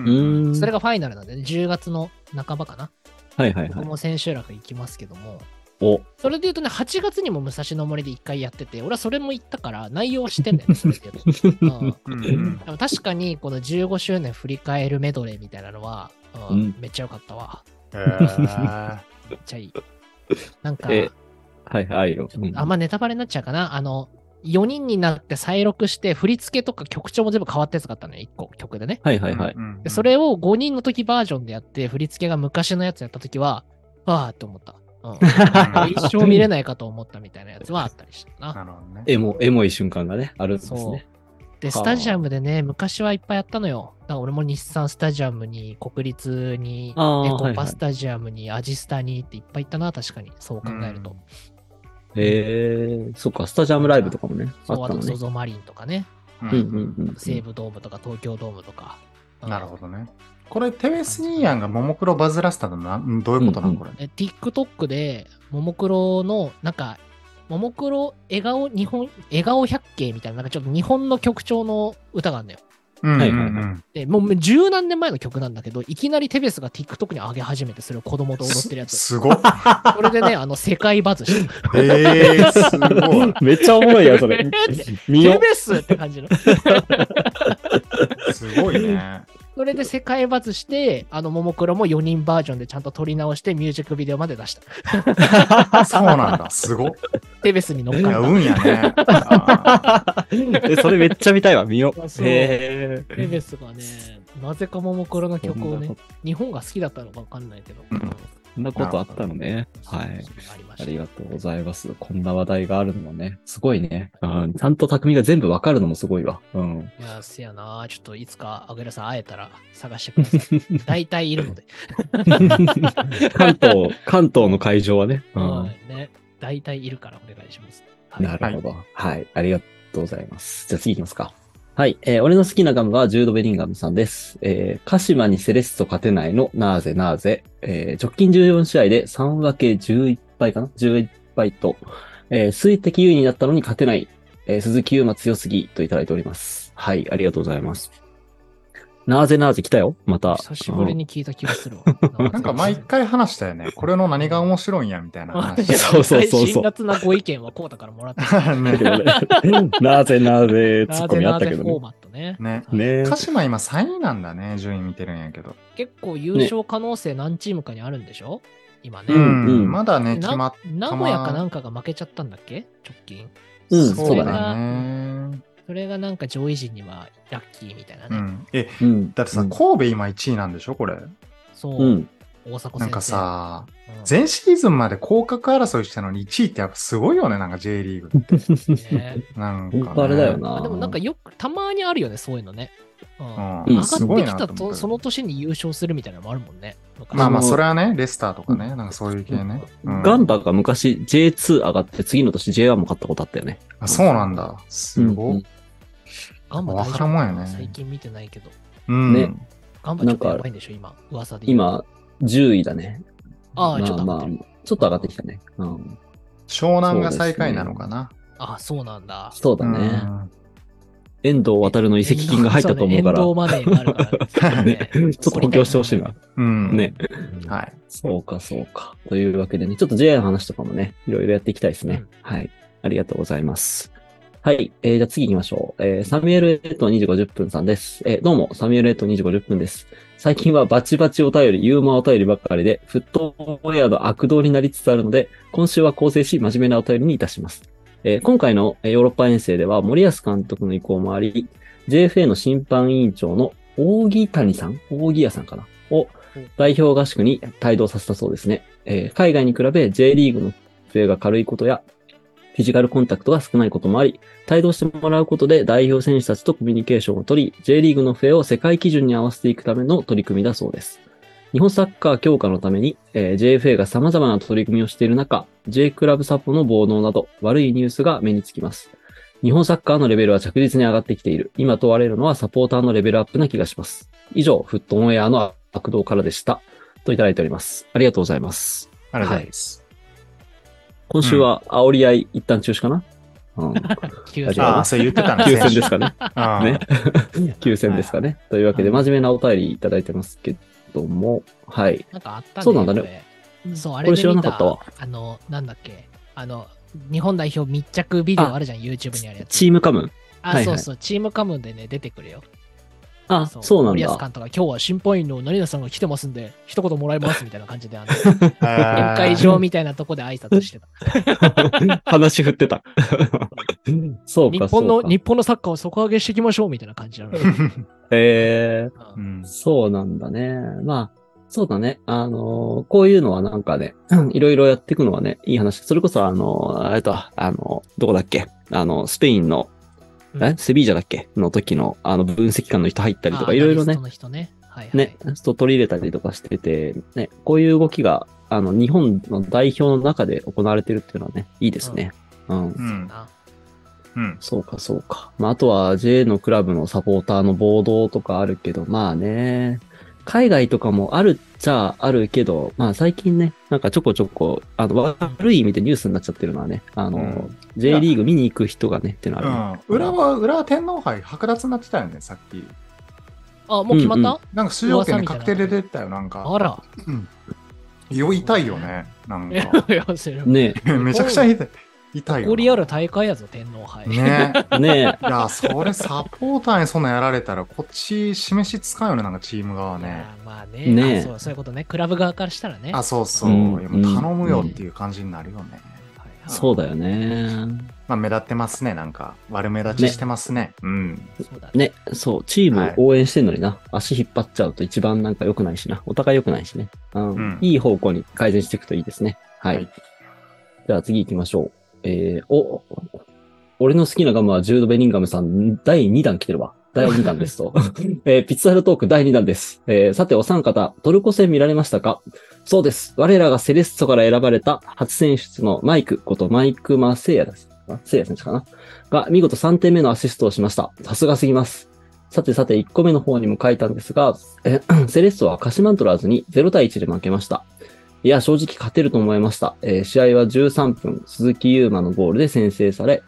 ん。それがファイナルなんでね、10月の半ばかな。はいはいはい。僕も千秋楽行きますけども、お、それで言うとね、8月にも武蔵野森で1回やってて、俺はそれも行ったから内容は知ってんだよね、それで言うと。うんでも確かにこの15周年振り返るメドレーみたいなのは、うんうんめっちゃ良かったわ。めっちゃいい。なんか、えはいはいよ。うんあんまネタバレになっちゃうかな。あの、4人になって再録して、振り付けとか曲調も全部変わったやつがあったのよ、1個曲でね。はいはいはい。うんでそれを5人の時バージョンでやって、振り付けが昔のやつやった時は、ああって思った。うん、一生見れないかと思ったみたいなやつはあったりしたな。なるほどね。エモ、エモい瞬間がね、あるんですそうね。。で、はあスタジアムでね、昔はいっぱいやったのよ。だから俺も日産スタジアムに、国立に、エコパスタジアムに、アジスタにっていっぱい行ったな、確かに。そう考えると。へえ、そっか、スタジアムライブとかもね、あそう、あと、ったのねゾ。ゾマリンとかね、うんうんうんうん。西武ドームとか東京ドームとか。うんなるほどね。これ、テベスニーヤンがももクロバズらせたのな、んどういうことなうんうんのこれ。え TikTok で、ももクロの、なんか、ももクロ笑顔日本、笑顔百景みたいな、なんかちょっと日本の曲調の歌があるんだよ。うんはいはいはいうんで、もう十何年前の曲なんだけど、いきなりテベスが TikTok に上げ始めて、それを子供と踊ってるやつ。すごっ。それでね、あの、世界バズしてる。えー、すごい。めっちゃおもろいや、それ。テ。ベスって感じの。すごいね。それで世界バズして、あの、ももクロも4人バージョンでちゃんと撮り直してミュージックビデオまで出した。そうなんだ。すごっ。テベスに乗っいや、かっ運やね。あ え、それめっちゃ見たいわ、見よう。テベスがね、なぜかももクロの曲をね、日本が好きだったのかわかんないけど。うんうんそんなことあったのね。はい。ありがとうございます。こんな話題があるのはね。すごいね。うん。ちゃんと匠が全部わかるのもすごいわ。うん。いや、せやな。ちょっといつか、アグラさん会えたら探してください。大体いるので。関東、関東の会場はね。うはん。いね。大体いるからお願いします。はいなるほど。はい。ありがとうございます。じゃあ次行きますか。はい。えー俺の好きなガムはジュード・ベリンガムさんです。えー鹿島にセレッソ勝てないの、なぜなぜ。えー直近14試合で3分け11敗かな ?11 敗と、えー水滴優位になったのに勝てない。えー鈴木優馬強すぎといただいております。はい。ありがとうございます。なぜなぜ来たよ？また。久しぶりに聞いた気がするわ。ーなんか毎回話したよね。これの何が面白いんや、みたいな 話。そうそうそうそう辛辣なご意見はこうだからもらってた。ね なぜなぜツッコミあったけどね。ぜフォーマットね。ね。ね鹿島今3位なんだね。順位見てるんやけど。結構優勝可能性何チームかにあるんでしょ？今ね。うんうんまだね、な決まっ名古屋かなんかが負けちゃったんだっけ？直近。うん、そそうだね。ね。それがなんか上位陣にはラッキーみたいなね。うん。え、うん。だってさ、うん神戸今1位なんでしょこれ。そう、うん。大迫。なんかさ、うん前シーズンまで降格争いしたのに1位ってやっぱすごいよね、なんか J リーグって。ね なんか、ね。あれだよな。あでもなんかよく、たまにあるよね、そういうのね。うん上がってきたと、その年に優勝するみたいなのもあるもんね。昔まあまあ、それはね、レスターとかね、なんかそういう系ね。うんガンバが昔 J2 上がって次の年 J1 も勝ったことあったよね。あそうなんだ。すごうんい。わガンバ大丈夫からんもんやね最近見てないけど。うん。ねガンバちょっとやばいんでしょ、今。噂で。今、10位だね。ああ、まちょっと上がまあってる。、ちょっと上がってきたね。うん。湘南が最下位なのかな？ああ、そうなんだ。そうだね。うん遠藤航の移籍金が入ったと思うから。そうね遠藤マネーがあるから ね。ちょっと補強してほしいな。うん。ね。はい。そうか、そうか。というわけでね、ちょっと JA の話とかもね、いろいろやっていきたいですね。うんはい。ありがとうございます。はい。えー、じゃあ次行きましょう。えー、サミュエルエット2時50分さんです。えー、どうも、サミュエルエット2時50分です。最近はバチバチお便り、ユーモアお便りばっかりで、フットウェアの悪道になりつつあるので、今週は構成し、真面目なお便りにいたします。えー今回のえーヨーロッパ遠征では森保監督の意向もあり、JFA の審判委員長の大木谷さん大木屋さんかなを代表合宿に帯同させたそうですね。えー海外に比べ J リーグの笛が軽いことや、フィジカルコンタクトが少ないこともあり、帯同してもらうことで代表選手たちとコミュニケーションを取り、J リーグの笛を世界基準に合わせていくための取り組みだそうです。日本サッカー強化のために、えー JFA が様々な取り組みをしている中、J クラブサポの暴動など悪いニュースが目につきます。日本サッカーのレベルは着実に上がってきている。今問われるのはサポーターのレベルアップな気がします。以上、フットオンエアの悪道からでした。といただいております。ありがとうございます。ありがとうございます。今週は煽り合い一旦中止かな、うん、急あああ、それ言ってたね。休戦ですかね。ああね。休戦ですかね。というわけで、真面目なお便りいただいてますけども、はい。なんかあったね。そうなんだね。そう、あこれ知らなかったわあの、なんだっけ。あの、日本代表密着ビデオあるじゃん、YouTube にあるやつ。チームカムン。あ、はいはいそうそう、チームカムでね、出てくるよ。あ、そうなん森保だ。監督が今日は審判員の成田さんが来てますんで、一言もらえますみたいな感じで、あの、えー宴会場みたいなとこで挨拶してた。話振ってた。そう日か、本の、そうか。日本のサッカーを底上げしていきましょうみたいな感じなの。えううんそうなんだね。まあ、そうだね。あのーこういうのはなんかね、いろいろやっていくのはね、いい話。それこそ、あのーあれと、あのどこだっけ？あの、スペインの、うんえセビージャだっけ？の時の、あの、分析官の人入ったりとか、あいろいろねね。はいはい。ね、と取り入れたりとかしてて、ね、こういう動きが、あの、日本の代表の中で行われてるっていうのはね、いいですね。うん。うん。なうん。そうか、そうか。まあ、あとは J のクラブのサポーターの暴動とかあるけど、まあね、海外とかもあるっちゃあるけど、まあ最近ね、なんかちょこちょこ、あの、悪い意味でニュースになっちゃってるのはね、あの、うん J リーグ見に行く人がね、っていうのうはあるね、ん。裏は、裏は天皇杯剥奪になってたよね、さっき。あ、もう決まった、うんなんか出場権確定で出てたよ、なんか。あら。よ、痛いよね。なんか。ね めちゃくちゃ痛い。痛いよな。誇りある大会やぞ、天皇杯。ね え、ねいや、それサポーターにそんなんやられたら、こっち示しつかんよね、なんかチーム側ね。まあねねあそう、そういうことね。クラブ側からしたらね。あ、そうそう。うん頼むよっていう感じになるよね。そうだよね。まあ、目立ってますね、なんか。悪目立ちしてますね。うん。そうだね。ね、そう、チームを応援してんのにな、足引っ張っちゃうと一番なんか良くないしな。お互い良くないしね。うん。うんいい方向に改善していくといいですね。はい。はいじゃあ次行きましょう。えー、お、俺の好きなガムはジュード・ベリンガムさん、第2弾来てるわ。第2弾ですと。えーピッツァルトーク第2弾です。えーさてお三方、トルコ戦見られましたか？そうです。我らがセレッソから選ばれた初選出のマイクことマイク・マセイヤです。あセイヤ選手かな？が見事3点目のアシストをしました。さすがすぎます。さてさて1個目の方にも書いたんですが、え セレッソは鹿島アントラーズに0対1で負けました。いや、正直勝てると思いました。えー試合は13分、鈴木優馬のゴールで先制され、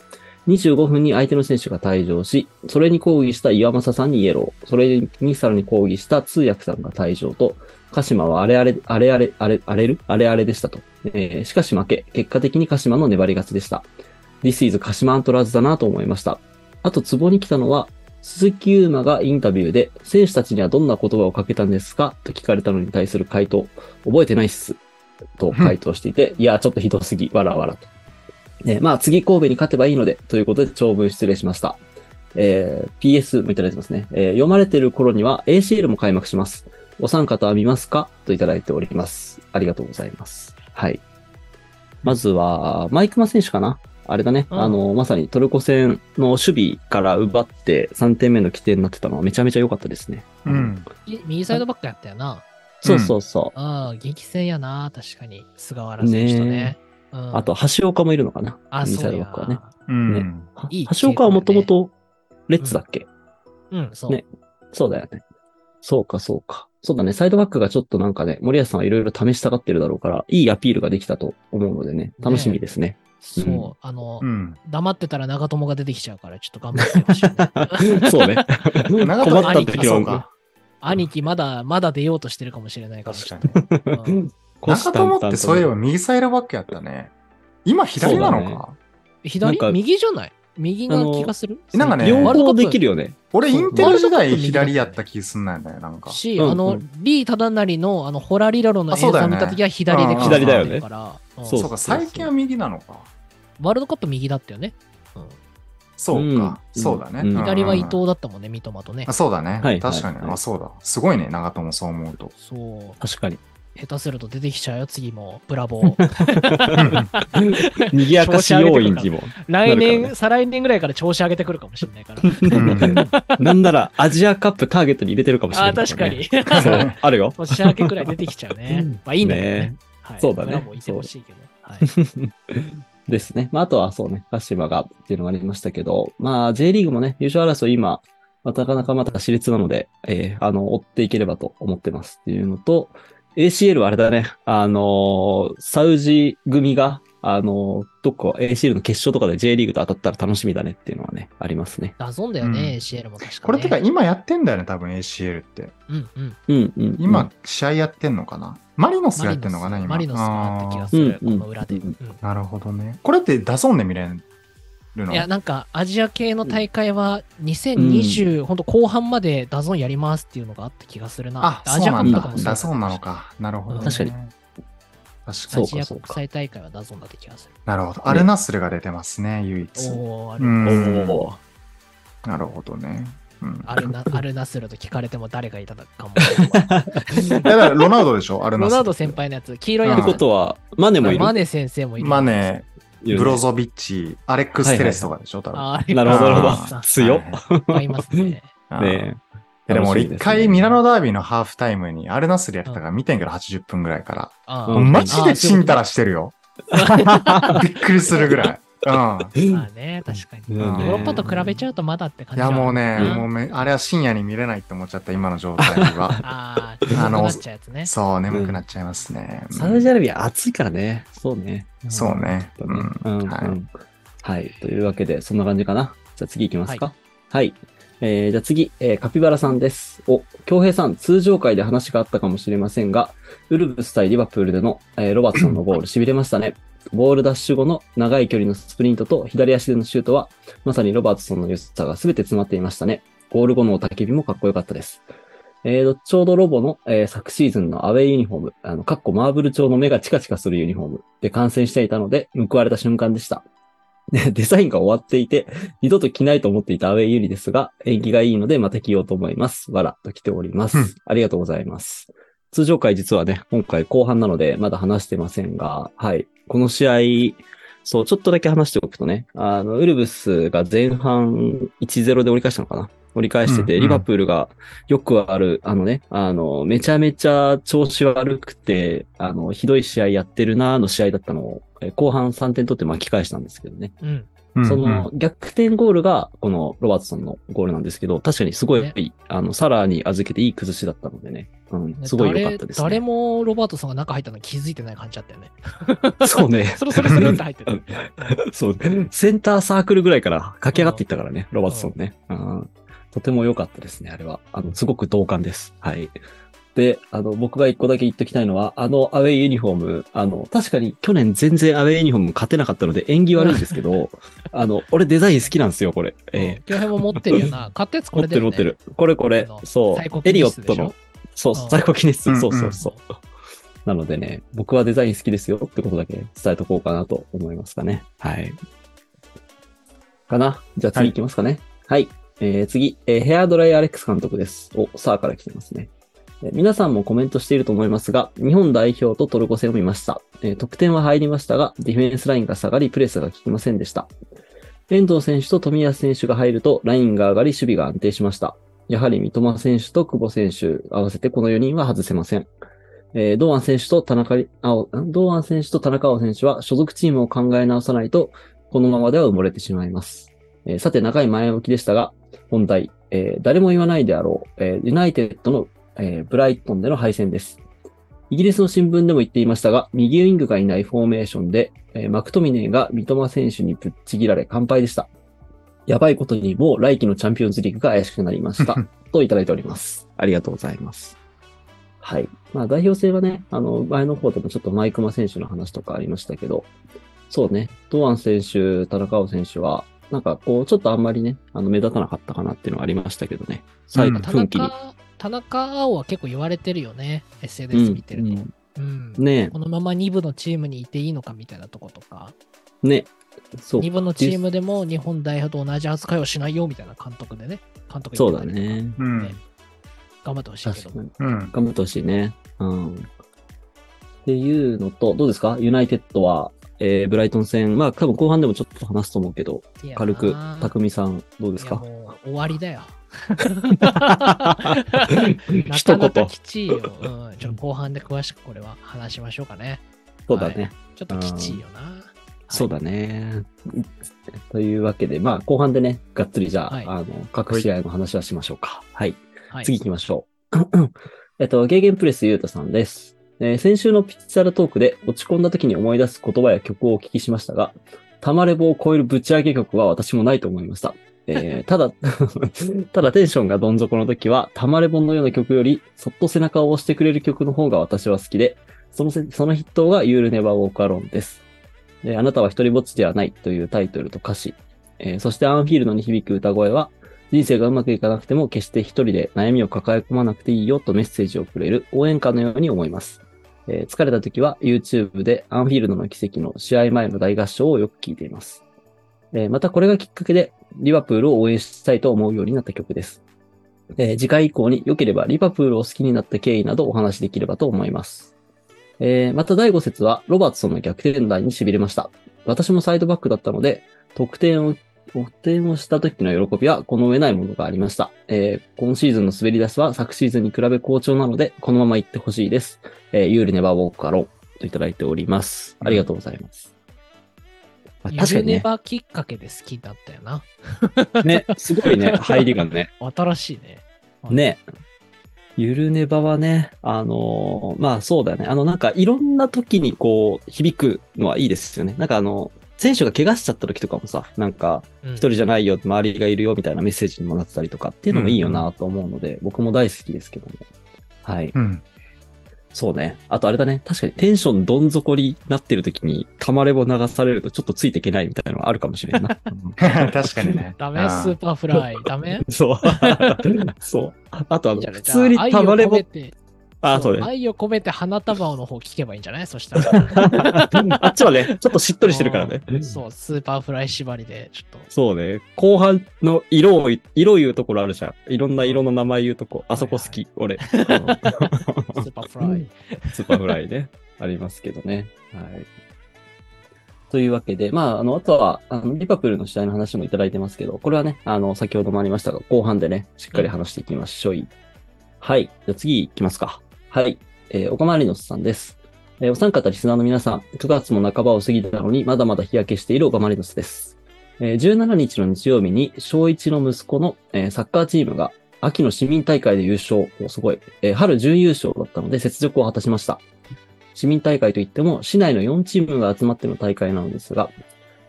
25分に相手の選手が退場し、それに抗議した岩政さんにイエロー、それにさらに抗議した通訳さんが退場と、鹿島はあれあれ、あれあれ、あれ、あれる？あれあれでしたと。えーしかし負け、結果的に鹿島の粘り勝ちでした。This is 鹿島アントラーズだなと思いました。あと、ツボに来たのは、鈴木優馬がインタビューで、選手たちにはどんな言葉をかけたんですか？と聞かれたのに対する回答、覚えてないっす。と回答していて、いや、ちょっとひどすぎ、わらわらと。ね、まあ、次神戸に勝てばいいので、ということで長文失礼しました。えー PS もいただいてますね。えー読まれてる頃には ACL も開幕します。お三方は見ますか？といただいております。ありがとうございます。はい。まずは、マイクマ選手かな？あれだね。うんあの、まさにトルコ戦の守備から奪って3点目の起点になってたのはめちゃめちゃ良かったですね。うん。い右サイドバックやったよな。そうそうそう。ああ、激戦やな、確かに。菅原選手とね。ねうんあと、橋岡もいるのかなあ、そうやイドバックはね。うん。ねはいい橋岡はもともとレッツだっけ、うん、そう。ねそうだよね。そうか、そうか。そうだね。サイドバックがちょっとなんかね、森保さんはいろいろ試したがってるだろうから、いいアピールができたと思うのでね、楽しみですね。そう、うんあの、うん。黙ってたら長友が出てきちゃうから、ちょっと頑張ってほしいね。そうね。長困友った時はそうか。兄貴、まだ、まだ出ようとしてるかもしれないから。確かに。うん。長友ってそういえば右サイドバックやったね。今左なのか？左？なんか右じゃない？右な気がする？なんかね。両方できるるよね。俺、インテル時代左やった気すんなんだよ、なんか。し、うんあの、うん。リー・タダナリの、あの、ホラリラロの映像見たときは左でうん左だよね。そうか、最近は右なのか。ワールドカップ右だったよね。うんそうか、うんそうだね。うん左は伊うん藤だったもんね、三笘とねあ。そうだね。はい確かに、はいはいあ、そうだ。すごいね、長友そう思うと。そう。確かに。下手すると出てきちゃうよ、次も。ブラボー。賑やかし要因にも。来年、ね再来年ぐらいから調子上げてくるかもしれないから。なんならアジアカップターゲットに入れてるかもしれああ、ない、確かに。。そう、あるよ。年明けくらい出てきちゃうね。まあいいんだけどねね。はいそうだねブラボーいてほしいけど。はい。ですね。まあ、あとはそうね、鹿島がっていうのがありましたけど、まあ、J リーグもね、優勝争い今、まあなかなかまだ熾烈なので、えーあの、追っていければと思ってますっていうのと、ACL はあれだね、あのーサウジ組が、あのーどっか ACL の決勝とかで J リーグと当たったら楽しみだねっていうのはね、ありますね。ダゾンだようんね、ACL も確かに。これてか、今やってんだよね、多分 ACL って。うんうん。うん、うん。今、試合やってんのかな？マリノスがやってんのかな、今。マリノスがあった気がする、この裏で。なるほどね。これってダゾンで見れるの？いや、なんか、アジア系の大会は2020、ほんと後半までダゾンやりますっていうのがあった気がするな。あ、アジアそうなんだカップとかも。そうダゾンなのか。なるほど、ね。確かに。確かそうに。アジア国際大会はダゾンだって気がする。なるほど。アルナスルが出てますね、唯一。おなるほどね。うん。アルナ アルナスルと聞かれても誰がいたかも。いやだからロナウドでしょ、アルナスル。ロナウド先輩のやつ、黄色いやってつ。ことは、マネもいる。マネ先生もいる。マネ、ブロゾビッチ、アレックス・テレスとかでしょ、多分。なるほど、なるほあど。ー強っ。いますね。ねでも俺一回ミラノダービーのハーフタイムにアルナスルやってたから見てんけど80分ぐらいから。マジでチンタラしてるよ。びっくりするぐらい。うん。まあね、確かに。ヨうんーロッパと比べちゃうとまだって感いじはやもうね、んもうめあれは深夜に見れないって思っちゃった、今の状態は。ああ、あのあの、なっちゃうやつね。そう、眠くなっちゃいますね。うんサウジアラビア暑いからね。そうね。そうね。ううんん。うんはいうんはい。というわけで、そんな感じかな。じゃあ次行きますか。はい。えー、じゃあ次、えー、カピバラさんです。お、京平さん、通常回で話があったかもしれませんが、ウルブス対リバプールでの、えーロバートソンのゴール、痺れましたね。ボールダッシュ後の長い距離のスプリントと左足でのシュートは、まさにロバートソンの良さが全て詰まっていましたね。ゴール後の雄たけびもかっこよかったです。えーと、ちょうどロボの、えー昨シーズンのアウェイユニフォーム、あの、かっこマーブル調の目がチカチカするユニフォームで観戦していたので、報われた瞬間でした。で デザインが終わっていて、二度と着ないと思っていたアウェイユリですが、縁起がいいのでまた着ようと思います。わらと来ております。うんありがとうございます。通常回実はね、今回後半なのでまだ話してませんが、はい。この試合、そう、ちょっとだけ話しておくとね、あの、ウルブスが前半1-0で折り返したのかな折り返してて、うんうんリバプールがよくある、あのね、あの、めちゃめちゃ調子悪くて、あの、ひどい試合やってるなーの試合だったのを、え後半3点取って巻き返したんですけどね。うん。うんその逆転ゴールがこのロバートソンのゴールなんですけど、確かにすごい、ねあの、サラーに預けていい崩しだったのでね、うん、すごい良かったです、ね。誰誰もロバートさんが中入ったの気づいてない感じだったよね。そうね。そろそろそろって入ってる。そう、センターサークルぐらいから駆け上がっていったからね、ロバートソンね。うんとても良かったですね、あれは。あの、すごく同感です。はい。で、あの、僕が一個だけ言っときたいのは、あのアウェイユニフォーム、あの、確かに去年全然アウェイユニフォーム勝てなかったので縁起悪いんですけど、あの、俺デザイン好きなんですよ、これ。ええ京平も持ってるよな。買ったやつこ持ってるれだよね。持ってる。これこれあの。そう。エリオットの。そう、うんサイコキネシス。うんそうそうそう。なのでね、僕はデザイン好きですよってことだけ伝えとこうかなと思いますかね。はい。かな？じゃあ次行きますかね。はい。えー、次、えーヘアドライアレックス監督です。お、さあから来てますね。え皆さんもコメントしていると思いますが、日本代表とトルコ戦を見ました。えー得点は入りましたが、ディフェンスラインが下がり、プレスが効きませんでした。遠藤選手と富安選手が入ると、ラインが上がり、守備が安定しました。やはり三笘選手と久保選手、合わせてこの4人は外せません。えー堂安選手と田中り、あお堂安選手と田中碧選手は所属チームを考え直さないと、このままでは埋もれてしまいます。えーさて、長い前置きでしたが、本題、えー誰も言わないであろう、えーユナイテッドの、えーブライトンでの敗戦です。イギリスの新聞でも言っていましたが、右ウィングがいないフォーメーションで、えーマクトミネーが三笘選手にぶっちぎられ完敗でした。やばいことにもう来季のチャンピオンズリーグが怪しくなりました。といただいております。ありがとうございます。はい。まあ代表戦はね、あの、前の方でもちょっとマイクマ選手の話とかありましたけど、そうね、堂安選手、田中碧選手は、なんかこう、ちょっとあんまりね、あの、目立たなかったかなっていうのがありましたけどね。最後、奮起に。中、田中碧は結構言われてるよね。SNS 見てると。うんうん。ねこのまま2部のチームにいていいのかみたいなとことか、え、ねそう。2部のチームでも日本代表と同じ扱いをしないよみたいな監督でね、監督そうだ言ってたりとかね。うんね頑張ってほしいけど。確かに。うん。頑張ってほしいね。うん。っていうのと、どうですか？ユナイテッドは、えーブライトン戦、まあ多分後半でもちょっと話すと思うけど、軽く、匠さん、どうですか？終わりだよ。な一言。きちいよ。うん。ちょっと後半で詳しくこれは話しましょうかね。そうだね。ちょっときちいよな。そうだね。というわけで、まあ後半でね、がっつりじゃあ、はいあの、各試合の話はしましょうか。はい。はい。次行きましょう。えっと、ゲーゲンプレスゆうたさんです。えー先週のピッチャルトークで落ち込んだ時に思い出す言葉や曲をお聞きしましたが、タマレボを超えるぶち上げ曲は私もないと思いました。えー ただ、ただテンションがどん底の時は、タマレボのような曲より、そっと背中を押してくれる曲の方が私は好きで、そのせその筆頭が You'll Never Walk Alone です。えーあなたは一人ぼっちではないというタイトルと歌詞、えーそしてアンフィールドに響く歌声は、人生がうまくいかなくても決して一人で悩みを抱え込まなくていいよとメッセージをくれる応援歌のように思います。えー疲れた時は YouTube でアンフィールドの奇跡の試合前の大合唱をよく聞いています。えーまたこれがきっかけでリバプールを応援したいと思うようになった曲です。えー次回以降に良ければリバプールを好きになった経緯などお話しできればと思います。えーまた第5節はロバーツソンの逆転弾に痺れました。私もサイドバックだったので、得点を得点をした時の喜びはこの上ないものがありました。えー今シーズンの滑り出しは昨シーズンに比べ好調なので、このまま行ってほしいです。えー、ユールネバーウォークアローンといただいております。ありがとうございます。まあユ確かにね、ルネバきっかけで好きだったよな。ね、すごいね、入りがね。新しいね。ね。ゆるネバはね、あのーまあそうだよね。あのなんかいろんな時にこう響くのはいいですよね。なんかあの、選手が怪我しちゃった時とかもさ、なんかうん一人じゃないよ、周りがいるよみたいなメッセージにもなってたりとかっていうのもいいよなと思うので、僕も大好きですけども。はい。うん。そうね。あとあれだね。確かにテンションどん底になってる時に、たまれぼ流されるとちょっとついていけないみたいなのがあるかもしれんな。確かにね。ダメうんスーパーフライ。ダメそう。そう。あとあの、普通にたまれぼ愛を込め、てあ、そうね。愛を込めて花束の方聞けばいいんじゃない？そしたら。あっちはね、ちょっとしっとりしてるからね。うんそう、スーパーフライ縛りで、ちょっと。そうね。後半の色を、色言うところあるじゃん。いろんな色の名前言うとこ。あそこ好き、俺。スーパーフライ。スーパーフライね。ありますけどね。はい。というわけで、まあ、あの、あとは、あの、リバプールの試合の話もいただいてますけど、これはね、あの、先ほどもありましたが、後半でね、しっかり話していきましょう。はい。じゃあ次行きますか。はい。えー、岡マリノスさんです。えーお三方リスナーの皆さん、9月も半ばを過ぎたのに、まだまだ日焼けしている岡マリノスです。えー17日の日曜日に、小一の息子の、えーサッカーチームが、秋の市民大会で優勝、すごい、えー春準優勝だったので、雪辱を果たしました。市民大会といっても、市内の4チームが集まっての大会なのですが、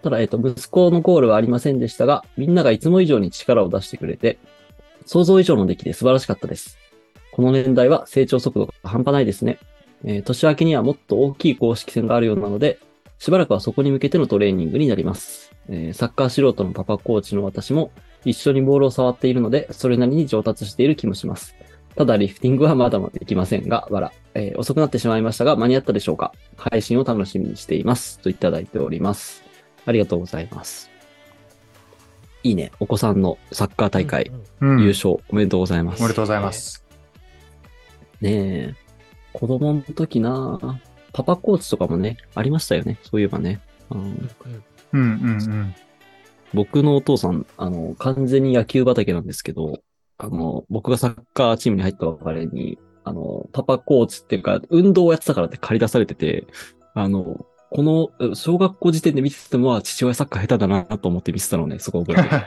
ただ、えっ、と、息子のゴールはありませんでしたが、みんながいつも以上に力を出してくれて、想像以上の出来で素晴らしかったです。この年代は成長速度が半端ないですね。えー年明けにはもっと大きい公式戦があるようなので、しばらくはそこに向けてのトレーニングになります。えーサッカー素人のパパコーチの私も一緒にボールを触っているので、それなりに上達している気もします。ただ、リフティングはまだまだできませんが、わら。えー遅くなってしまいましたが、間に合ったでしょうか配信を楽しみにしています。といただいております。ありがとうございます。いいね。お子さんのサッカー大会、うんうんうん優勝おめでとうございます。おめでとうございます。ねえ。子供の時なパパコーチとかもね、ありましたよね。そういえばね。うん、うんうんうんうん。僕のお父さん、あの、完全に野球畑なんですけど、あの、僕がサッカーチームに入った別れに、あの、パパコーチっていうか、運動をやってたからって借り出されてて、あの、この、う小学校時点で見てても、あ父親サッカー下手だなと思って見てたのね、そこ覚えて っ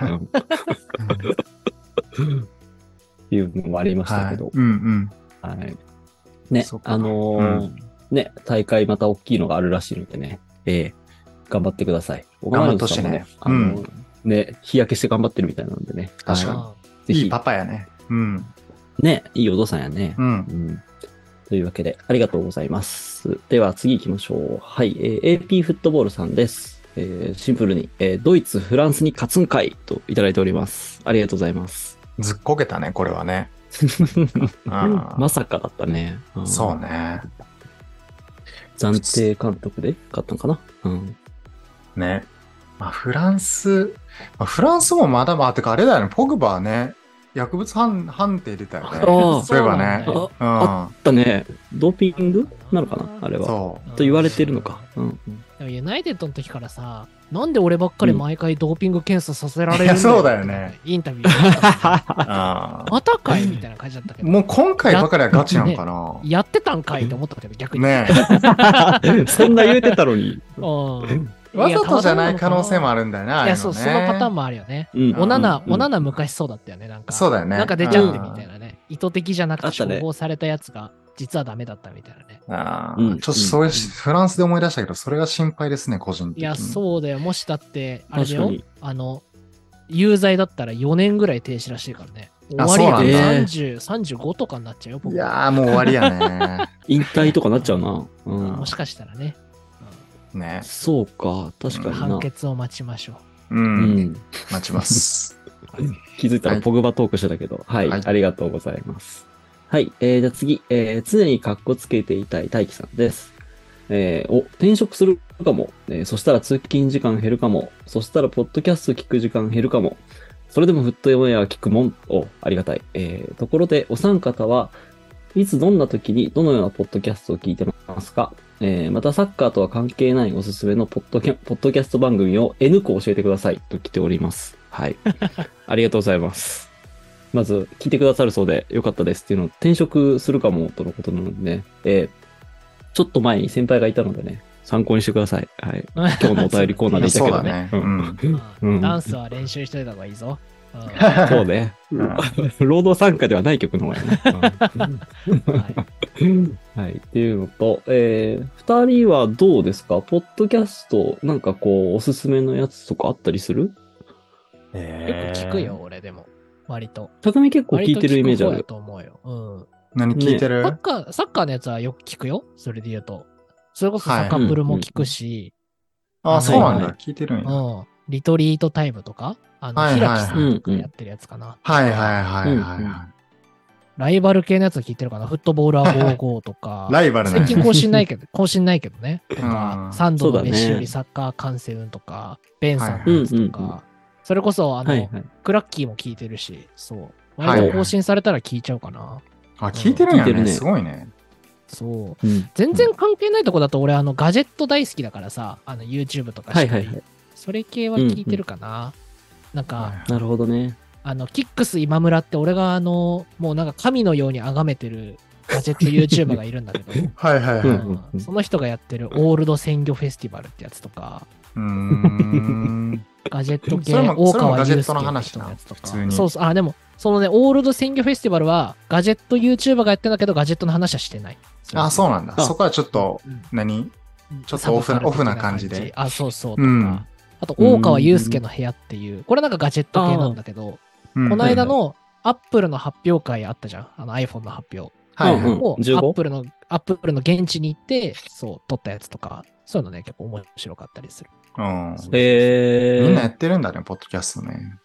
ていうのもありましたはい。けど。うんうん。はい。ねあのーね、大会また大きいのがあるらしいのでね、ええ頑張ってください。頑張ってほしいね小川さんもねあのね、日焼けして頑張ってるみたいなんでね。確かにはいぜひいいパパやね。うん。ね、いいお父さんやね。うん。うんというわけで、ありがとうございます。では次行きましょう。はい、えー AP フットボールさんです。えーシンプルに、えードイツ、フランスに勝つんかいといただいております。ありがとうございます。ずっこけたね、これはね。あーまさかだったね。んそうね。暫定監督で勝ったのかな？うん。ね。まあ、フランス、まあ、フランスもまだまあ、てかあれだよね、ポグバはね、薬物判判定出たよね。ああそういえばね。そううん。あったね。ドーピングなのかな？あれは。そう。と言われてるのか。うん。でもユナイテッドの時からさ、なんで俺ばっかり毎回ドーピング検査させられるんいやそうだよね。インタビューまたかいみたいな感じだったけど。ーもう今回ばかりはガチなのかな。やってたんかいと思ったけど、逆に。ね そんな言うてたのに。うん。わざとじゃない可能性もああるんだよね。ああいや、そう、そのパターンもあるよね。うんおなな、うんおなな昔そうだったよね、なんか。そうだよね。なんか出ちゃってうんみたいなね。意図的じゃなくて処方されたやつが、実はダメだったみたいなね。あうんーちょっとそれ、フランスで思い出したけど、それが心配ですね、個人的に。いや、そうだよ。もしだって、あれだよ。あの、有罪だったら4年ぐらい停止らしいからね。あ終わりやそうなんん。30、35とかになっちゃうよ、僕いやーもう終わりやね。引退とかなっちゃうな。うんも。しかしたらね。ね。そうか。確かうんにな判。決を待ちましょう。う。うんん。待ちます。気づいたらポグバトークしてたけど。はい。はいありがとうございます。はい。えー、じゃあ次。えー、常に格好つけていたい大輝さんです。えー、お、転職するかも。えーそしたら通勤時間減るかも。そしたらポッドキャスト聞く時間減るかも。それでもフットオンエア聞くもん。お、ありがたい。えー、ところで、お三方はいつどんな時にどのようなポッドキャストを聞いてますか？えーまたサッカーとは関係ないおすすめのポッドキャポッドキャスト番組を N 個教えてくださいと来ております。はい。ありがとうございます。まず、聞いてくださるそうでよかったですっていうのを転職するかもとのことなのでね、えーちょっと前に先輩がいたのでね、参考にしてください。はい。今日のお便りコーナーでいたけどね。そうだねうんうんダンスは練習しといた方がいいぞ。うんそうね。労働参加ではない曲の方がいいね。はいはい。っていうのと、えー、二人はどうですか？ポッドキャスト、なんかこう、おすすめのやつとかあったりする？結構聞くよ、。俺でも。割と。匠結構聞いてるイメージある割と。思うよ。何聞いてる？うん。サッカー、サッカーのやつはよく聞くよ？それで言うと。それこそサカプルも聞くし、ああ、そうなんだはいは。聞いてるんや。うん。リトリートタイムとか、あの、はいはい平木さんとかやってるやつかな。はいはいはいはいうんうんはライバル系のやつ聞いてるかな？フットボールア55とかい。ライバルね最。近更新ないけど、更新ないけどね。とかう、んサンドの飯よりサッカー観戦とか、ベンさんのやつとはいはいか、それこそ、あの、はいはい。クラッキーも聞いてるし、そう。はい割と更新されたら聞いちゃうかな。あ、聞いてるんやね。聞いてるねすごいね。そう。うん全然関係ないとこだと俺、あの、ガジェット大好きだからさ、あの、YouTube とかしりはいはいはい。それ系は聞いてるかな。なんか、なるほどね。あの、キックス今村って俺があの、もうなんか神のように崇めてるガジェット YouTuber がいるんだけど、はいはいはい。うんううんその人がやってるオールド鮮魚フェスティバルってやつとか、ーん。ガジェット系、大川祐介ガジェットの話なのやつとか普通にそうそう、あ、でも、そのね、オールド鮮魚フェスティバルは、ガジェット YouTuber がやってんだけど、ガジェットの話はしてない。あ、そうなんだ。あそこはちょっと、うん何？ちょっとオフなオフな感じで。あ、そうそうあと、大川祐介の部屋っていう、これなんかガジェット系なんだけど、うんこの間のアップルの発表会あったじゃん。あの iPhone の発表。はいア 15? ップルの、アップルの現地に行って、そう、撮ったやつとか、そういうのね、結構面白かったりする。うん。えー。みんなやってるんだね、ポッドキャストね。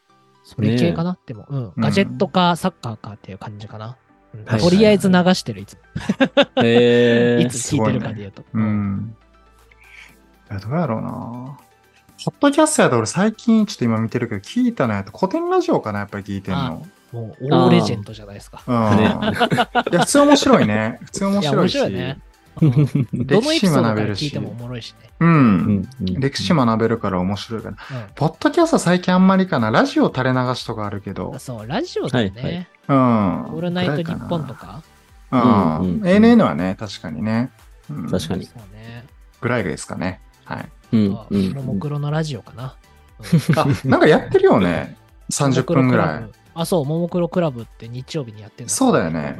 それ系かな、でも、うん。ガジェットかサッカーかっていう感じかな。とりあえず流してる、いつも。えー いつ聞いてるかで言うと。う。ん。どうやろうな。ポッドキャストやと俺最近ちょっと今見てるけど、聞いたのやと古典ラジオかな、やっぱり聞いてんの。もう、大レジェンドじゃないですか。うん。ねいや、普通面白いね。普通面白いし。白いね。うんどのエピソードから聞いてもおもろいしね。う。うんん歴史学べるから面白いかな。うんポッドキャスト最近あんまりかな。ラジオ垂れ流しとかあるけど。そう、ラジオだよはいはいね。うん。オールナイトニッポンとか。うん。ANN はね、確かにね。うん確かに。ぐらいですかね。はい。うんあうんももクロのラジオかな。あ、なんかやってるよね。30分ぐらい。。あ、そう、ももクロクラブって日曜日にやってるそうだよね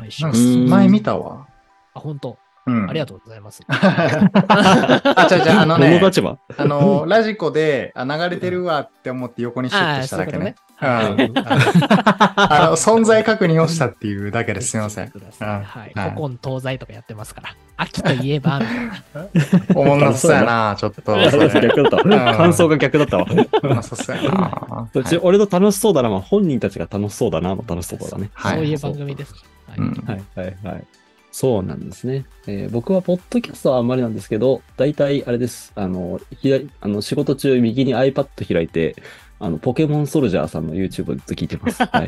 前見たわ。あ、本当。うん。ありがとうございます。あ、違う違う、あのね、立場あの、ラジコで、あ、流れてるわって思って横にシュッとしただけね。うんあーそういうことねあの、存在確認をしたっていうだけです。すいません。はい。はい古今東西とかやってますから。秋といえば、みたいな。おもんなさそうやな、ちょっと。逆だったわ。感想が逆だったわ。おもんなさそうやな。うち俺の楽しそうだな、まあ本人たちが楽しそうだなの楽しそうだね。はいそういう番組です。はいはいはい。そうなんですね。えー僕はポッドキャストはあんまりなんですけど、大体あれです。あの、左、あの、仕事中右に iPad 開いて、あの、ポケモンソルジャーさんの YouTube をずっと聞いてます。はい。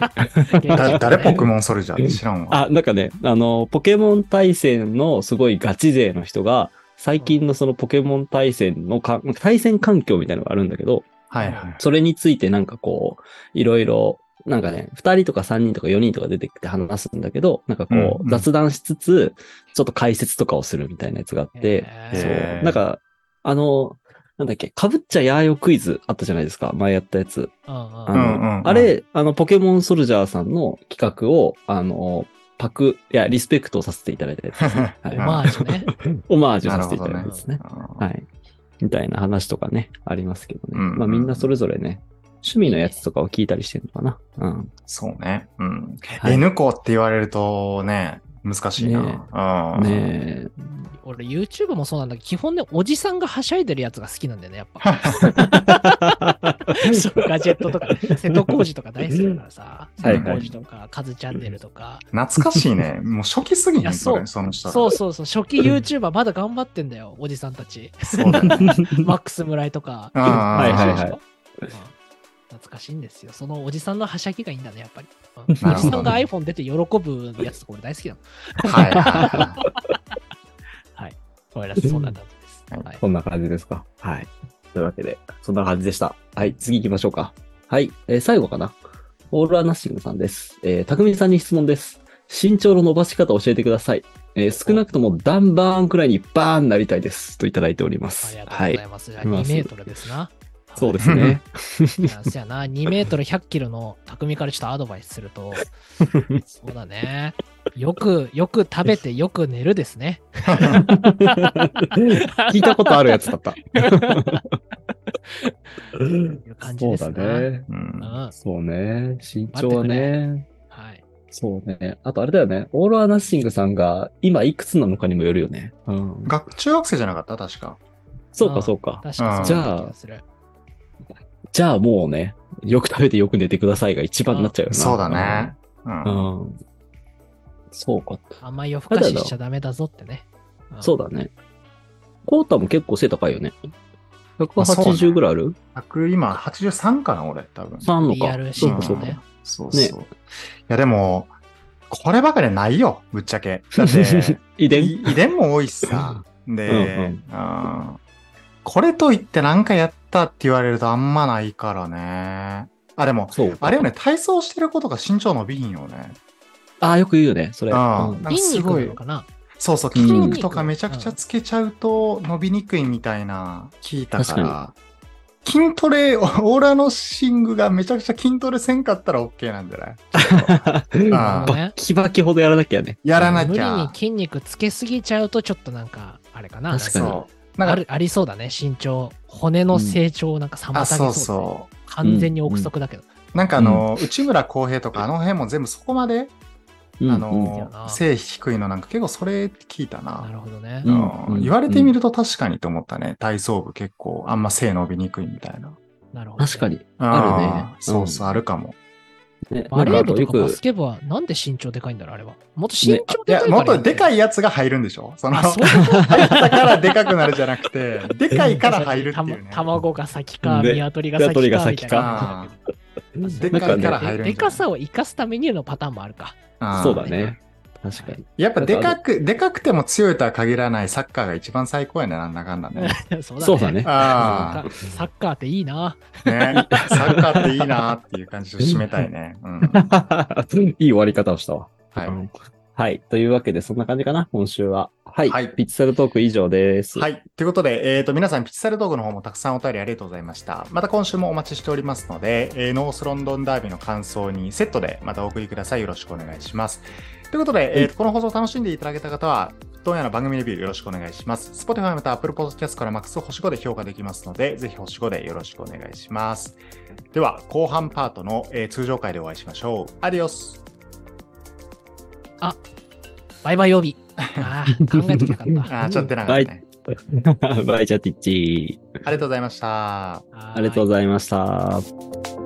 だ誰ポケモンソルジャーって知らんわ。あ、なんかね、あの、ポケモン対戦のすごいガチ勢の人が、最近のそのポケモン対戦のか、対戦環境みたいなのがあるんだけど、はいはい。それについてなんかこう、いろいろ、なんかね、二人とか三人とか四人とか出てきて話すんだけど、なんかこう雑談しつつ、ちょっと解説とかをするみたいなやつがあって、へそう。なんか、あの、なんだっけ、かぶっちゃやーよクイズあったじゃないですか、前やったやつ。あの、うんうんうんあれ、あの、ポケモンソルジャーさんの企画を、あの、パク、いや、リスペクトさせていただいたやつですね。はオいマージュね。オマージュなさせていただいたやつですね。。うんはい。みたいな話とかね、ありますけどね。うんうんまあみんなそれぞれね、趣味のやつとかを聞いたりしてるのかな。うん。そうね。うん。はい N 子って言われるとね、難しいな。ねうん。ねえ。俺 YouTube もそうなんだけど、基本ね、おじさんがはしゃいでるやつが好きなんだよね、やっぱ。そうガジェットとか、瀬戸康史とか大好きだからさ、はい瀬戸康史とか、カズチャンネルとか。懐かしいね。もう初期すぎいやへんそれ、そうその人ら。そうそうそう、初期 YouTuber まだ頑張ってんだよ、おじさんたち。そうだね。マックス村井とか。はいはいはい懐かしいんですよ。そのおじさんのはしゃぎがいいんだね、やっぱり。おじさんが iPhone 出て喜ぶやつとか俺大好きなの。はいはいははい。ごめんなさい、そんな感じです。はいはい。そんな感じですか。はい。というわけで、そんな感じでした。はい、次行きましょうか。はい、えー最後かな。オールアナッシングさんです。えー、たくみさんに質問です。身長の伸ばし方を教えてください。えー少なくともダンバーンくらいにバーンなりたいです。といただいておりまあす。りがとうはいござい。ます。じゃあいます2メートルですな。そうですね。いやそやな、2メートル100キロの匠からちょっとアドバイスすると、そうだね。よく、よく食べてよく寝るですね。聞いたことあるやつだった。いう感じそうですな。だね。うんうん。そうね。身長はね。はい。そうね。あとあれだよね。オールアナッシングさんが今いくつなのかにもよるよね。うん。学中学生じゃなかった？確か。そうかそうか。確かにそうな気がする。じゃあもうね、よく食べてよく寝てくださいが一番になっちゃうよな。そうだね。う。うんん。うん。そうか。あんま夜更かししちゃダメだぞってね。んそうだね。コータも結構背高いよね。あそうね180ぐらいある？100今83かな俺多分。?3 のか。そうかそうね。そうそう。いやでも、こればかりはないよ、ぶっちゃけ。だって、遺伝？い遺伝も多いしさ。で、うんうんうんこれといってなんかやったって言われるとあんまないからね。あ、でも、そう。あれよね、体操してることが身長伸びひんよね。ああ、よく言うよね、それ。うんなんかす筋肉ごないのかな？そうそう、うん筋肉とかめちゃくちゃつけちゃうと伸びにくいみたいな聞いたから。筋トレ、オーラのシングがめちゃくちゃ筋トレせんかったら OK なんじゃない？バッキバキほどやらなきゃね。やらなき無理にゃ。筋肉つけすぎちゃうとちょっとなんか、あれかな。確かになんか、あるありそうだね、身長。骨の成長をなんか妨げあ、そうだね、そうそ完全に憶測だけど。う。なんかあの、内村航平とかあの辺も全部そこまで、うんあうん低いのなんか結構それ聞いたなな。るほどね。うんうんうん言われてみると確かにと思ったね。体操部結構あんま背伸びにくいみたいな。なるほど。確か。に。あるねそうそう、うんあるかも。ね、バレー部とかバス、ケ部はなんで身長でかいんだろう、あれは。もっと身長いや、でかいからもっとでかいいやつが入るんでしょ？その、あ、そ入ったからでかくなるじゃなくて、でかいから入るっていうね。た ま卵が先か、で鶏が先か、が先かでかいから入るんじゃない？でかさを生かすためにのパターンもあるか。そうだね。確かに。やっぱでかく、でかくても強いとは限らないサッカーが一番最高やね、なんだかんだね。そうだね。そうだね。あサッカーっていいな。あ、ね。サッカーっていいなっていう感じで締めたいね。うん。いい終わり方をしたわ。はい。はい。というわけで、そんな感じかな、今週は。はい。はいピッチサルトーク以上です。はい。ということで、えっ、と、皆さん、ピッチサルトークの方もたくさんお便りありがとうございました。また今週もお待ちしておりますので、えーノースロンドンダービーの感想にセットでまたお送りください。よろしくお願いします。ということで、えーとこの放送を楽しんでいただけた方は、どうやら番組レビューよろしくお願いします。Spotify また Apple Podcast から MAX 星5で評価できますので、ぜひ星5でよろしくお願いします。では、後半パートの、えー通常回でお会いしましょう。アディオスバイバイ曜日。ああ、考えときたかった。あー、ちょっと出なかったね。バイチャティッチ。ありがとうございました。あありがとうございました。